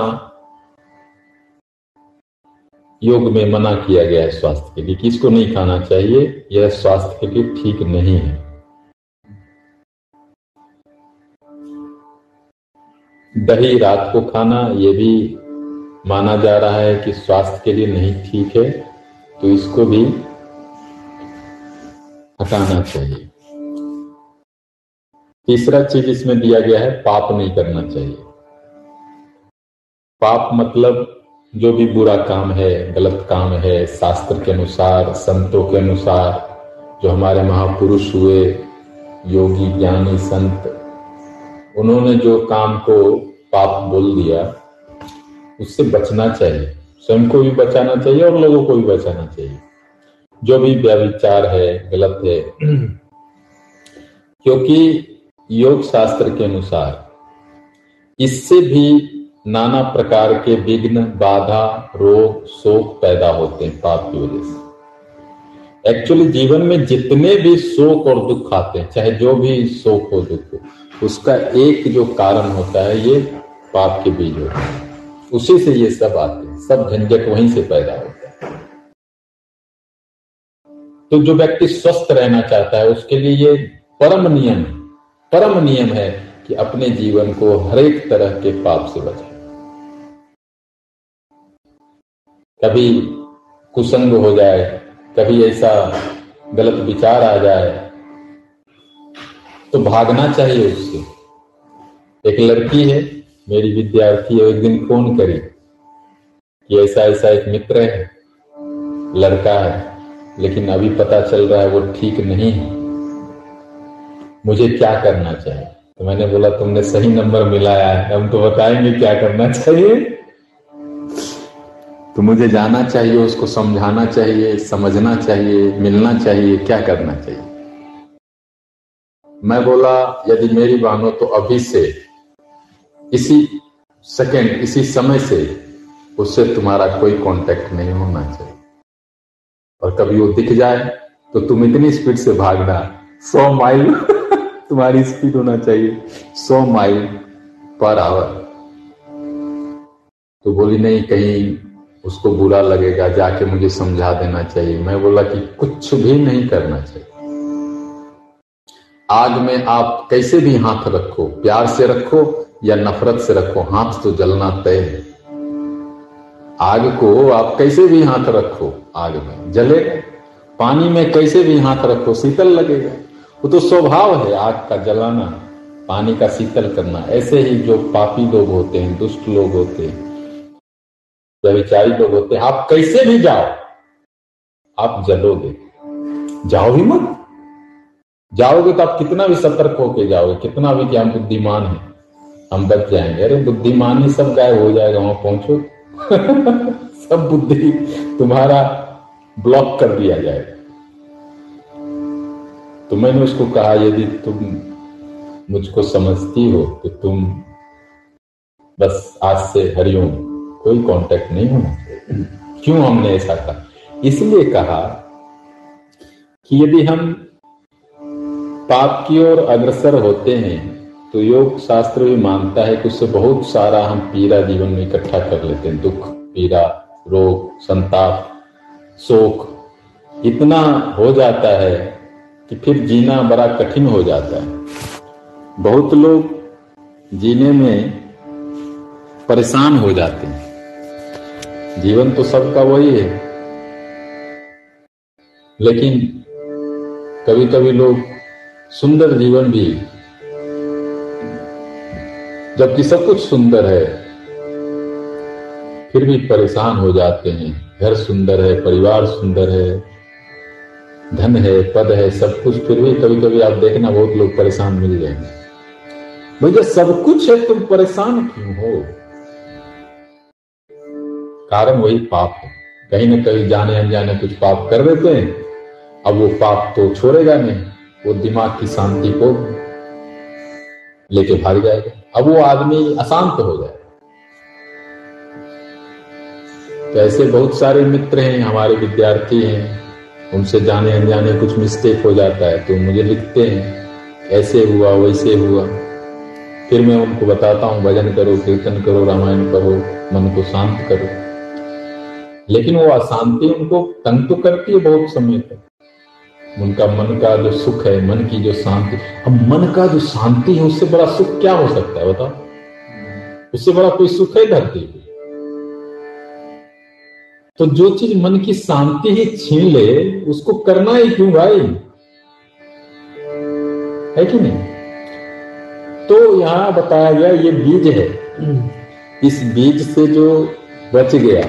Speaker 1: योग में मना किया गया है स्वास्थ्य के लिए किसको नहीं खाना चाहिए यह स्वास्थ्य के लिए ठीक नहीं है। दही रात को खाना यह भी माना जा रहा है कि स्वास्थ्य के लिए नहीं ठीक है तो इसको भी हटाना चाहिए। तीसरा चीज़ इसमें दिया गया है, पाप नहीं करना चाहिए। पाप मतलब जो भी बुरा काम है, गलत काम है, शास्त्र के अनुसार, संतों के अनुसार, जो हमारे महापुरुष हुए, योगी, ज्ञानी, संत, उन्होंने जो काम को पाप बोल दिया उससे बचना चाहिए। स्वयं को भी बचाना चाहिए और लोगों को भी बचाना चाहिए। जो भी व्यविचार है, गलत है, क्योंकि योग शास्त्र के अनुसार इससे भी नाना प्रकार के विघ्न, बाधा, रोग, शोक पैदा होते हैं पाप की वजह से। एक्चुअली जीवन में जितने भी शोक और दुख आते हैं, चाहे जो भी शोक हो दुख हो, उसका एक जो कारण होता है, ये पाप के बीज होते हैं। उसी से ये सब आते हैं। सब झंझट वहीं से पैदा होता है। तो जो व्यक्ति स्वस्थ रहना चाहता है, उसके लिए ये परम नियम है। परम नियम है कि अपने जीवन को हर एक तरह के पाप से बचाए। कभी कुसंग हो जाए, कभी ऐसा गलत विचार आ जाए तो भागना चाहिए उससे। एक लड़की है मेरी विद्यार्थी एक दिन फ़ोन करी कि ऐसा ऐसा एक मित्र है, लड़का है, लेकिन अभी पता चल रहा है वो ठीक नहीं है। मुझे क्या करना चाहिए? तो मैंने बोला, तुमने सही नंबर मिलाया है, हम तो बताएँगे क्या करना चाहिए। तो मुझे जाना चाहिए, उसको समझाना चाहिए, समझना चाहिए, मिलना चाहिए, क्या करना चाहिए? मैं बोला, यदि मेरी बहनों तो अभी से इसी सेकंड, इसी समय से उससे तुम्हारा कोई कांटेक्ट नहीं होना चाहिए। और कभी वो दिख जाए तो तुम इतनी स्पीड से भागना, सौ माइल तुम्हारी स्पीड होना चाहिए, सौ माइल पर आवर तो बोली, नहीं, कहीं उसको बुरा लगेगा, जाके मुझे समझा देना चाहिए। मैं बोला कि कुछ भी नहीं करना चाहिए। आग में आप कैसे भी हाथ रखो, प्यार से रखो या नफरत से रखो, हाथ तो जलना तय है। आग को आप कैसे भी हाथ रखो, आग में जलेगा। पानी में कैसे भी हाथ रखो, शीतल लगेगा। वो तो स्वभाव है, आग का जलाना, पानी का शीतल करना। ऐसे ही जो पापी लोग होते हैं, दुष्ट लोग होते हैं व्यविचारी लोग होते हैं, आप कैसे भी जाओ, आप जलोगे। जाओ ही मत। जाओगे तो आप कितना भी सतर्क होके जाओगे, कितना भी कि हम बुद्धिमान है, हम बच जाएँगे। अरे बुद्धिमान ही सब गायब हो जाएगा, वहाँ पहुंचो। सब बुद्धि तुम्हारा ब्लॉक कर दिया जाएगा। तो मैंने उसको कहा, यदि तुम मुझको समझती हो तो तुम बस आज से हरिओम, कोई कांटेक्ट नहीं होना चाहिए। क्यों हमने ऐसा कहा? इसलिए कहा कि यदि हम पाप की ओर अग्रसर होते हैं तो योग शास्त्र भी मानता है कि उससे बहुत सारा हम पीड़ा जीवन में इकट्ठा कर लेते हैं। दुख, पीड़ा, रोग, संताप, शोक, इतना हो जाता है कि फिर जीना बड़ा कठिन हो जाता है। बहुत लोग जीने में परेशान हो जाते हैं। जीवन तो सबका वही है, लेकिन कभी कभी लोग सुंदर जीवन भी। जबकि सब कुछ सुंदर है, फिर भी परेशान हो जाते हैं। घर सुंदर है, परिवार सुंदर है, धन है, पद है, सब कुछ, फिर भी कभी कभी आप देखना बहुत लोग परेशान मिल जाएँगे। भैया, सब कुछ है, तुम परेशान क्यों हो? कारण वही पाप है। कहीं ना कहीं जाने अनजाने कुछ पाप कर देते हैं, अब वो पाप तो छोड़ेगा नहीं। वो दिमाग की शांति को लेके भाग जाएगा। अब वो आदमी अशांत हो जाए तो ऐसे बहुत सारे मित्र हैं, हमारे विद्यार्थी हैं, उनसे जाने अनजाने कुछ मिस्टेक हो जाता है तो मुझे लिखते हैं, ऐसे हुआ, वैसे हुआ। फिर मैं उनको बताता हूँ, भजन करो, कीर्तन करो, रामायण पढ़ो, मन को शांत करो। लेकिन वो अशांति उनको तंग तो करती है बहुत समय तक। उनका मन का जो सुख है, मन की जो शांति, अब मन का जो शांति है, उससे बड़ा सुख क्या हो सकता है बताओ? उससे बड़ा कोई सुख है धरती पे? तो जो चीज़ मन की शांति ही छीन ले, उसको करना ही क्यों भाई? है कि नहीं? तो यहाँ बताया गया ये बीज है। इस बीज से जो बच गया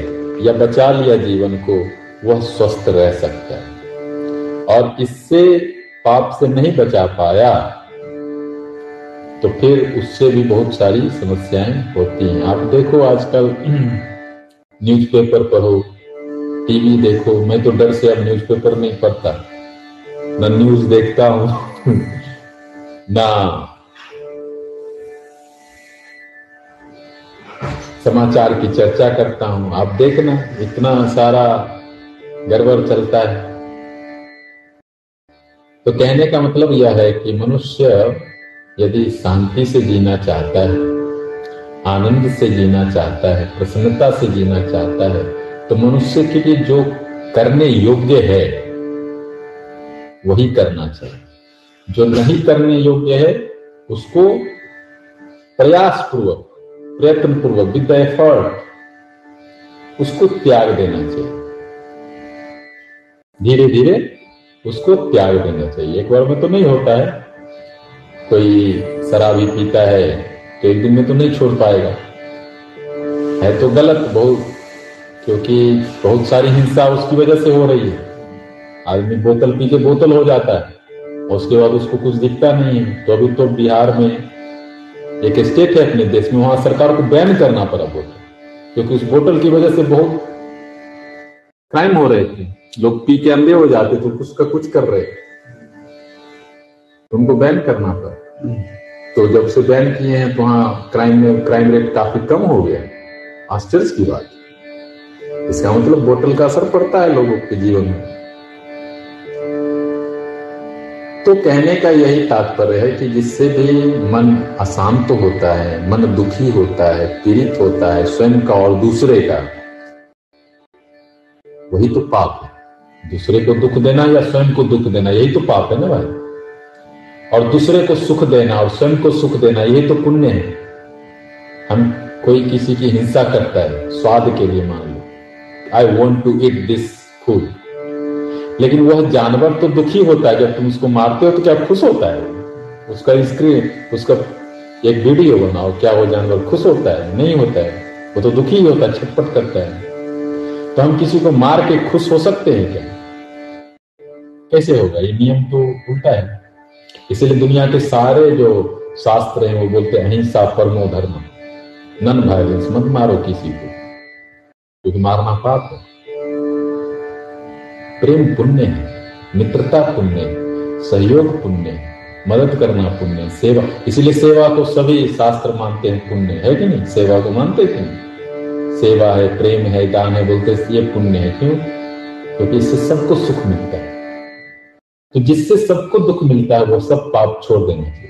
Speaker 1: या बचा लिया जीवन को, वह स्वस्थ रह सकता है। और इससे पाप से नहीं बचा पाया तो फिर उससे भी बहुत सारी समस्याएँ होती हैं। आप देखो आजकल न्यूज़पेपर पढ़ो टीवी देखो। मैं तो डर से अब न्यूज़पेपर नहीं पढ़ता। न न्यूज़ देखता हूँ, ना समाचार की चर्चा करता हूँ। आप देखना, इतना सारा गड़बड़ चलता है। तो कहने का मतलब यह है कि मनुष्य यदि शांति से जीना चाहता है, आनंद से जीना चाहता है, प्रसन्नता से जीना चाहता है तो मनुष्य के लिए जो करने योग्य है, वही करना चाहिए। जो नहीं करने योग्य है, उसको प्रयास पूर्वक प्रयत्न पूर्वक विद एफर्ट उसको त्याग देना चाहिए। धीरे धीरे उसको त्याग देना चाहिए। एक बार में तो नहीं होता है। कोई शराबी पीता है तो एक दिन में तो नहीं छोड़ पाएगा। है तो गलत बहुत, क्योंकि बहुत सारी हिंसा उसकी वजह से हो रही है। आदमी बोतल पी के बोतल हो जाता है, उसके बाद उसको कुछ दिखता नहीं। है तो अभी तो बिहार में एक स्टेट है अपने देश में, वहाँ सरकार को बैन करना पड़ा बोतल, क्योंकि उस बोतल की वजह से बहुत क्राइम हो रहे थे। लोग पी के अंधे हो जाते थे कुछ का कुछ कर रहे तो उनको बैन करना पड़ा तो जब से बैन किए हैं तो वहाँ क्राइम में क्राइम रेट काफ़ी कम हो गया आश्चर्य की बात इसका मतलब बोतल का असर पड़ता है लोगों के जीवन में। तो कहने का यही तात्पर्य है कि जिससे भी मन अशांत होता है, मन दुखी होता है, पीड़ित होता है, स्वयं का और दूसरे का वही तो पाप है। दूसरे को दुख देना या स्वयं को दुख देना, यही तो पाप है ना भाई? और दूसरे को सुख देना और स्वयं को सुख देना, यही तो पुण्य है। हम कोई किसी की हिंसा करता है, स्वाद के लिए मान लो। I want to eat this food लेकिन वह जानवर तो दुखी होता है, जब तुम उसको मारते हो तो क्या खुश होता है? उसका स्क्रीन उसका एक वीडियो बनाओ, क्या वो जानवर खुश होता है? नहीं होता है। वो तो दुखी ही होता है, छटपट करता है। तो हम किसी को मार के खुश हो सकते हैं क्या? कैसे होगा? ये नियम तो उल्टा है। इसलिए दुनिया के सारे जो शास्त्र हैं, वो बोलते हैं, अहिंसा परमो धर्म। नन वायलेंस मत मारो किसी को। क्योंकि मारना पाप है। प्रेम पुण्य है, मित्रता पुण्य है, सहयोग पुण्य है, मदद करना पुण्य सेवा। इसलिए सेवा को सभी शास्त्र मानते हैं, पुण्य है कि नहीं? सेवा को मानते थे सेवा है, प्रेम है, दान है, बोलते ये पुण्य है। क्यों? क्योंकि इससे सबको सुख मिलता है। तो जिससे सबको दुख मिलता है, वो सब पाप छोड़ देना चाहिए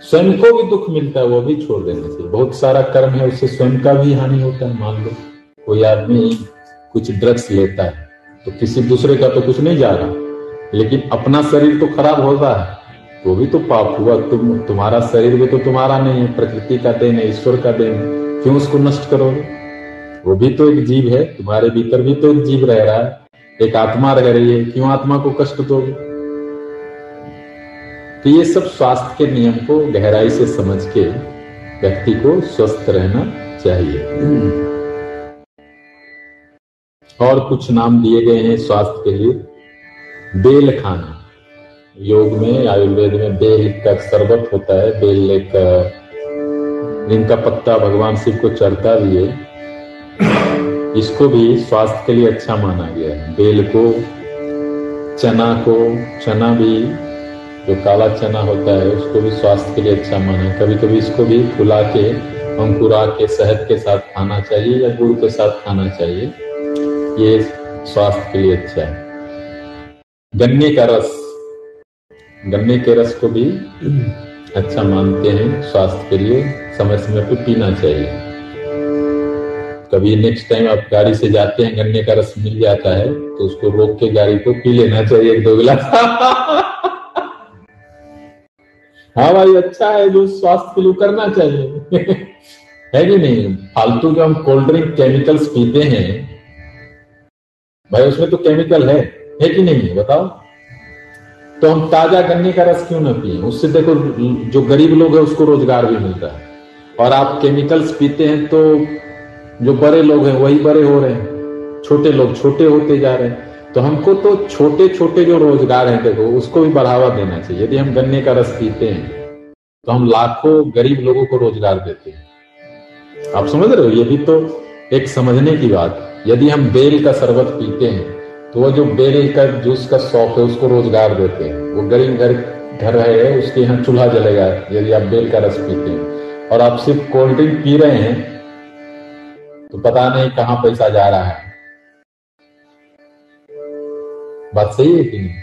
Speaker 1: स्वयं को भी दुख मिलता है, वो भी छोड़ देना चाहिए बहुत सारा कर्म है, उससे स्वयं का भी हानि होता है, मान लो। कोई आदमी कुछ ड्रग्स लेता है तो किसी दूसरे का तो कुछ नहीं जा रहा। लेकिन अपना शरीर तो खराब हो रहा है, वो भी तो पाप हुआ। तुम, तुम्हारा शरीर भी तो तुम्हारा नहीं है, प्रकृति का देन है, ईश्वर का देन है। क्यों उसको नष्ट करोगे? वो भी तो एक जीव है, तुम्हारे भीतर भी तो एक जीव रह रहा है। एक आत्मा रह रही है, क्यों आत्मा को कष्ट दोगे? तो ये सब स्वास्थ्य के नियम को गहराई से समझ के व्यक्ति को स्वस्थ रहना चाहिए। और कुछ नाम दिए गए हैं स्वास्थ्य के लिए। बेल खाना। योग में, आयुर्वेद में बेल का शरबत होता है। बेल एक जिनका पत्ता भगवान शिव को चढ़ता भी है। इसको भी स्वास्थ्य के लिए अच्छा माना गया है। बेल को, चना को, चना भी, जो काला चना होता है, उसको भी स्वास्थ्य के लिए अच्छा माना है। कभी कभी इसको भी फुला के, अंकुरा के, शहद के साथ खाना चाहिए या गुड़ के साथ खाना चाहिए। ये स्वास्थ्य के लिए अच्छा है। गन्ने का रस। गन्ने के रस को भी अच्छा मानते हैं स्वास्थ्य के लिए। समय समय पर पीना चाहिए। कभी नेक्स्ट टाइम आप गाड़ी से जाते हैं, गन्ने का रस मिल जाता है तो उसको रोक के गाड़ी को पी लेना चाहिए एक दो गिलास। हाँ भाई अच्छा है जो स्वास्थ्य के लिए करना चाहिए। है कि नहीं? फालतू के हम कोल्ड ड्रिंक केमिकल्स पीते हैं। भाई, उसमें तो केमिकल है। है कि नहीं? है बताओ। तो हम ताज़ा गन्ने का रस क्यों ना पिए? उससे देखो, जो गरीब लोग है, उसको रोज़गार भी मिलता है। और आप केमिकल्स पीते हैं तो जो बड़े लोग हैं, वही बड़े हो रहे हैं। छोटे लोग छोटे होते जा रहे हैं। तो हमको तो छोटे छोटे जो रोज़गार है, देखो, उसको भी बढ़ावा देना चाहिए। यदि हम गन्ने का रस पीते हैं तो हम लाखों गरीब लोगों को रोज़गार देते हैं। आप समझ रहे हो? ये भी तो एक समझने की बात। यदि हम बेल का शरबत पीते हैं तो वो जो बेल का जूस का शौक है, उसको रोज़गार देते हैं। वो गरीब घर घर रहे हैं, उसके यहाँ चूल्हा जलेगा, यदि आप बेल का रस पीते हैं। और आप सिर्फ़ कोल्ड ड्रिंक पी रहे हैं तो पता नहीं कहाँ पैसा जा रहा है। बात सही है कि नहीं?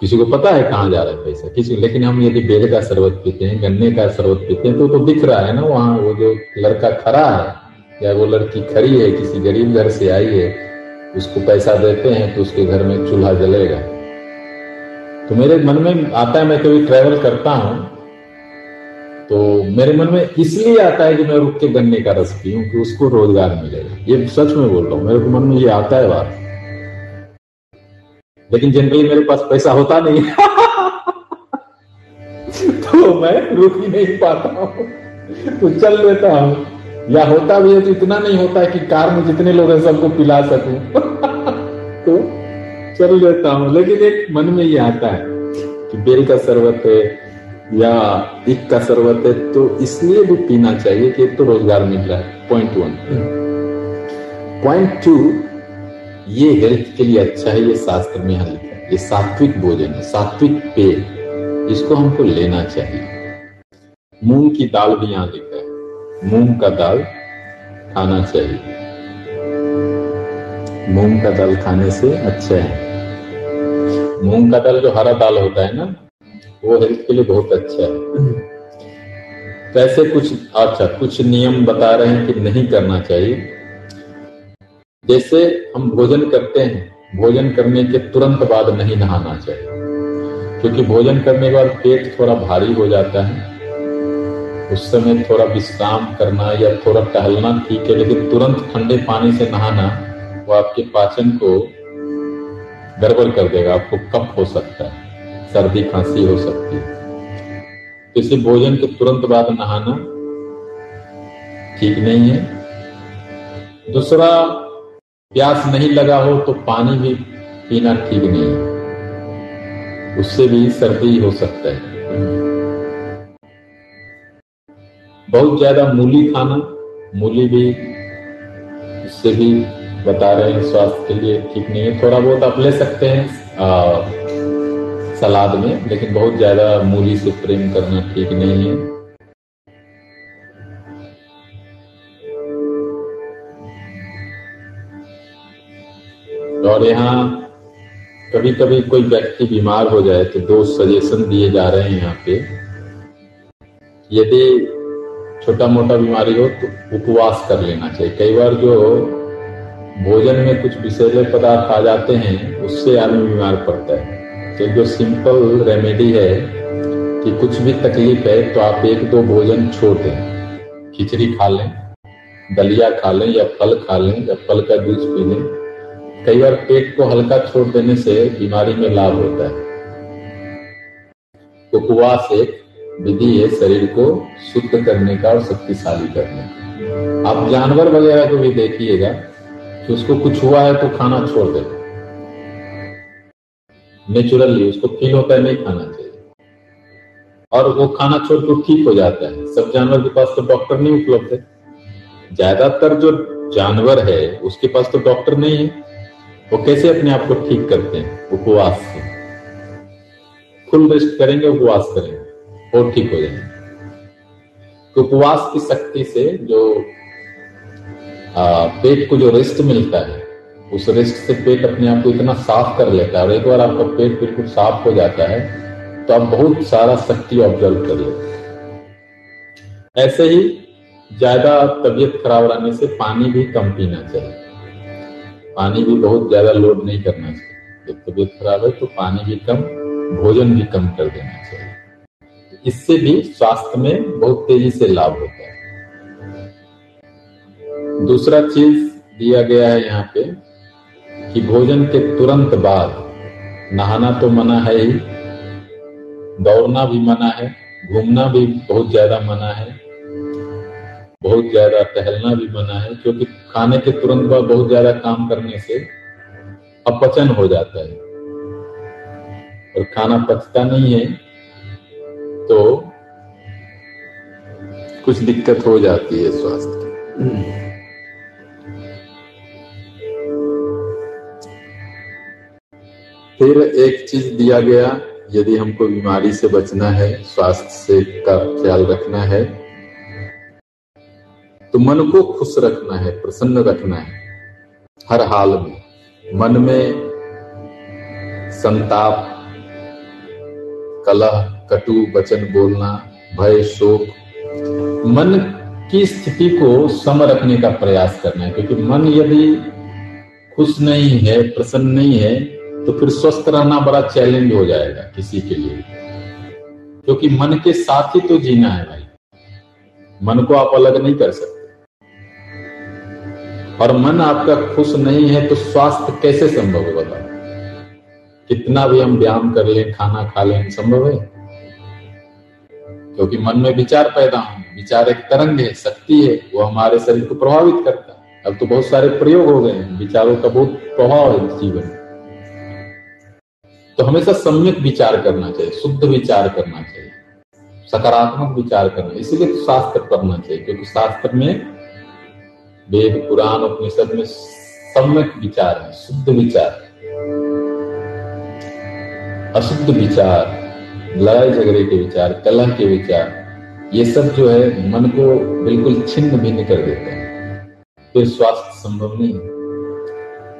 Speaker 1: किसी को पता है कहाँ जा रहा है पैसा, किसी लेकिन हम यदि बेल का शरबत पीते हैं, गन्ने का शरबत पीते हैं तो तो दिख रहा है ना, वहाँ वो जो लड़का खड़ा है, या वो लड़की खड़ी है, किसी गरीब घर से आई है, उसको पैसा देते हैं तो उसके घर में चूल्हा जलेगा। तो मेरे मन में आता है, मैं कभी ट्रेवल करता हूँ तो मेरे मन में इसलिए आता है कि मैं रुक के गन्ने का रस पीऊं कि उसको रोज़गार मिलेगा ये सच में बोल रहा हूँ, मेरे को मन में ये आता है बात। लेकिन जनरली मेरे पास पैसा होता नहीं तो मैं रुक ही नहीं पाता हूँ। तो चल लेता हूँ। या होता भी है तो इतना नहीं होता कि कार में जितने लोग हैं सबको पिला सकूँ। तो चल लेता हूँ। लेकिन एक मन में ये आता है कि बेल का शरबत है या इक का शरबत है तो इसलिए भी पीना चाहिए कि एक तो रोज़गार मिल रहा है। पॉइंट वन पॉइंट टू ये हेल्थ के लिए अच्छा है, ये शास्त्र में यहाँ लिखा है। ये सात्विक भोजन है, सात्विक पेय। इसको हमको लेना चाहिए। मूंग की दाल भी यहाँ लिखा है। मूंग का दाल खाना चाहिए। मूंग का दाल खाने से अच्छा है। मूंग का दाल जो हरा दाल होता है ना वो हेल्थ के लिए बहुत अच्छा है। तो ऐसे कुछ अच्छा कुछ नियम बता रहे हैं कि नहीं करना चाहिए। जैसे हम भोजन करते हैं भोजन करने के तुरंत बाद नहीं नहाना चाहिए। क्योंकि भोजन करने के बाद पेट थोड़ा भारी हो जाता है। उस समय थोड़ा विश्राम करना या थोड़ा टहलना ठीक है लेकिन तुरंत ठंडे पानी से नहाना वो आपके पाचन को गड़बड़ कर देगा आपको कफ हो सकता है। सर्दी खांसी हो सकती है। तो इसे भोजन के तुरंत बाद नहाना ठीक नहीं है। दूसरा, प्यास नहीं लगा हो तो पानी भी पीना ठीक नहीं है। उससे भी सर्दी हो सकता है। बहुत ज़्यादा मूली खाना, मूली भी इससे भी बता रहे हैं स्वास्थ्य के लिए ठीक नहीं है। थोड़ा बहुत आप ले सकते हैं। सलाद में, लेकिन बहुत ज़्यादा मूली से प्रेम करना ठीक नहीं है। और यहाँ कभी कभी कोई व्यक्ति बीमार हो जाए तो दो सजेशन दिए जा रहे हैं यहाँ पे। यदि छोटा मोटा बीमारी हो तो उपवास कर लेना चाहिए। कई बार जो भोजन में कुछ विषैले पदार्थ आ जाते हैं, उससे आदमी बीमार पड़ता है। तो जो सिंपल रेमेडी है कि कुछ भी तकलीफ़ है तो आप एक दो भोजन छोड़ दें खिचड़ी खा लें, दलिया खा लें, या फल खा लें, या फल का जूस पी लें। कई बार पेट को हल्का छोड़ देने से बीमारी में लाभ होता है। उपवास एक विधि है शरीर को शुद्ध करने का और शक्तिशाली करने का। आप जानवर वगैरह को भी देखिएगा कि उसको कुछ हुआ है तो खाना छोड़ दे। नेचुरली उसको फील होता है नहीं खाना चाहिए। और वो खाना छोड़ तो ठीक हो जाता है। सब जानवर के पास तो डॉक्टर नहीं उपलब्ध है। ज़्यादातर जो जानवर है, उसके पास तो डॉक्टर नहीं है। वो कैसे अपने आप को ठीक करते हैं? उपवास से। फुल रेस्ट करेंगे, उपवास करेंगे। और ठीक हो जाएँगे। तो उपवास की शक्ति से जो पेट को जो रेस्ट मिलता है उस रिस्क से पेट अपने आप को इतना साफ़ कर लेता है और एक बार आपका पेट बिल्कुल साफ़ हो जाता है तो आप बहुत सारा शक्ति ऑब्ज़र्व कर लेते ऐसे ही ज़्यादा तबीयत खराब रहने से पानी भी कम पीना चाहिए। पानी भी बहुत ज़्यादा लोड नहीं करना चाहिए। जब तबीयत खराब है तो पानी भी कम, भोजन भी कम कर देना चाहिए। इससे भी स्वास्थ्य में बहुत तेज़ी से लाभ होता है। दूसरा चीज़ दिया गया है यहाँ पे कि भोजन के तुरंत बाद नहाना तो मना है ही, दौड़ना भी मना है, घूमना भी बहुत ज़्यादा मना है, बहुत ज़्यादा टहलना भी मना है, क्योंकि खाने के तुरंत बाद बहुत ज़्यादा काम करने से अपचन हो जाता है। और खाना पचता नहीं है तो कुछ दिक्कत हो जाती है स्वास्थ्य। की फिर एक चीज़ दिया गया, यदि हमको बीमारी से बचना है, स्वास्थ्य से का ख्याल रखना है तो मन को खुश रखना है, प्रसन्न रखना है, हर हाल में। मन में संताप, कलह, कटु, वचन बोलना, भय, शोक, मन की स्थिति को सम रखने का प्रयास करना है, क्योंकि मन यदि खुश नहीं है, प्रसन्न नहीं है तो फिर स्वस्थ रहना बड़ा चैलेंज हो जाएगा किसी के लिए। क्योंकि तो मन के साथ ही तो जीना है भाई। मन को आप अलग नहीं कर सकते। और मन आपका खुश नहीं है तो स्वास्थ्य कैसे संभव है बताओ? कितना भी हम व्यायाम कर लें, खाना खा लें, संभव है? क्योंकि मन में विचार पैदा हो विचार एक तरंग है, शक्ति है, वो हमारे शरीर को प्रभावित करता है। अब तो बहुत सारे प्रयोग हो गए हैं। विचारों का बहुत प्रभाव है जीवन में। तो हमेशा सम्यक विचार करना चाहिए, शुद्ध विचार करना चाहिए, सकारात्मक विचार करना, इसीलिए तो शास्त्र पढ़ना चाहिए, क्योंकि शास्त्र में वेद, पुराण, उपनिषद में सम्यक विचार है, शुद्ध विचार। अशुद्ध विचार, लड़ाई झगड़े के विचार, कलह के विचार, ये सब जो है मन को बिल्कुल छिन्न भिन्न कर देते हैं। तो स्वास्थ्य संभव नहीं।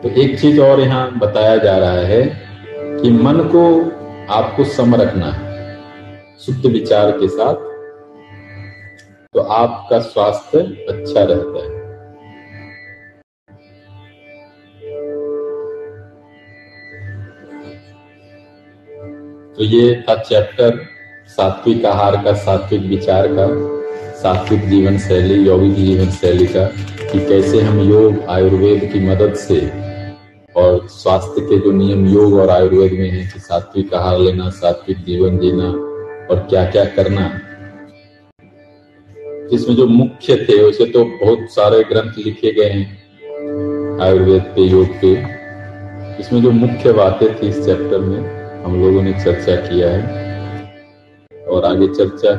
Speaker 1: तो एक चीज़ और यहाँ बताया जा रहा है कि मन को आपको सम रखना है, शुद्ध विचार के साथ तो आपका स्वास्थ्य अच्छा रहता है। तो ये था चैप्टर सात्विक आहार का, सात्विक विचार का, सात्विक जीवन शैली यौगिक जीवन शैली का, कि कैसे हम योग, आयुर्वेद की मदद से और स्वास्थ्य के जो नियम योग और आयुर्वेद में है कि सात्विक आहार लेना, सात्विक जीवन जीना और क्या क्या करना। जिसमें जो मुख्य थे वैसे तो बहुत सारे ग्रंथ लिखे गए हैं, आयुर्वेद पे योग पे इसमें जो मुख्य बातें थी इस चैप्टर में, हम लोगों ने चर्चा किया है। और आगे चर्चा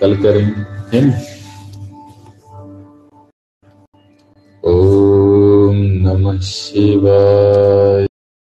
Speaker 1: कल करेंगे ओम नमः शिवाय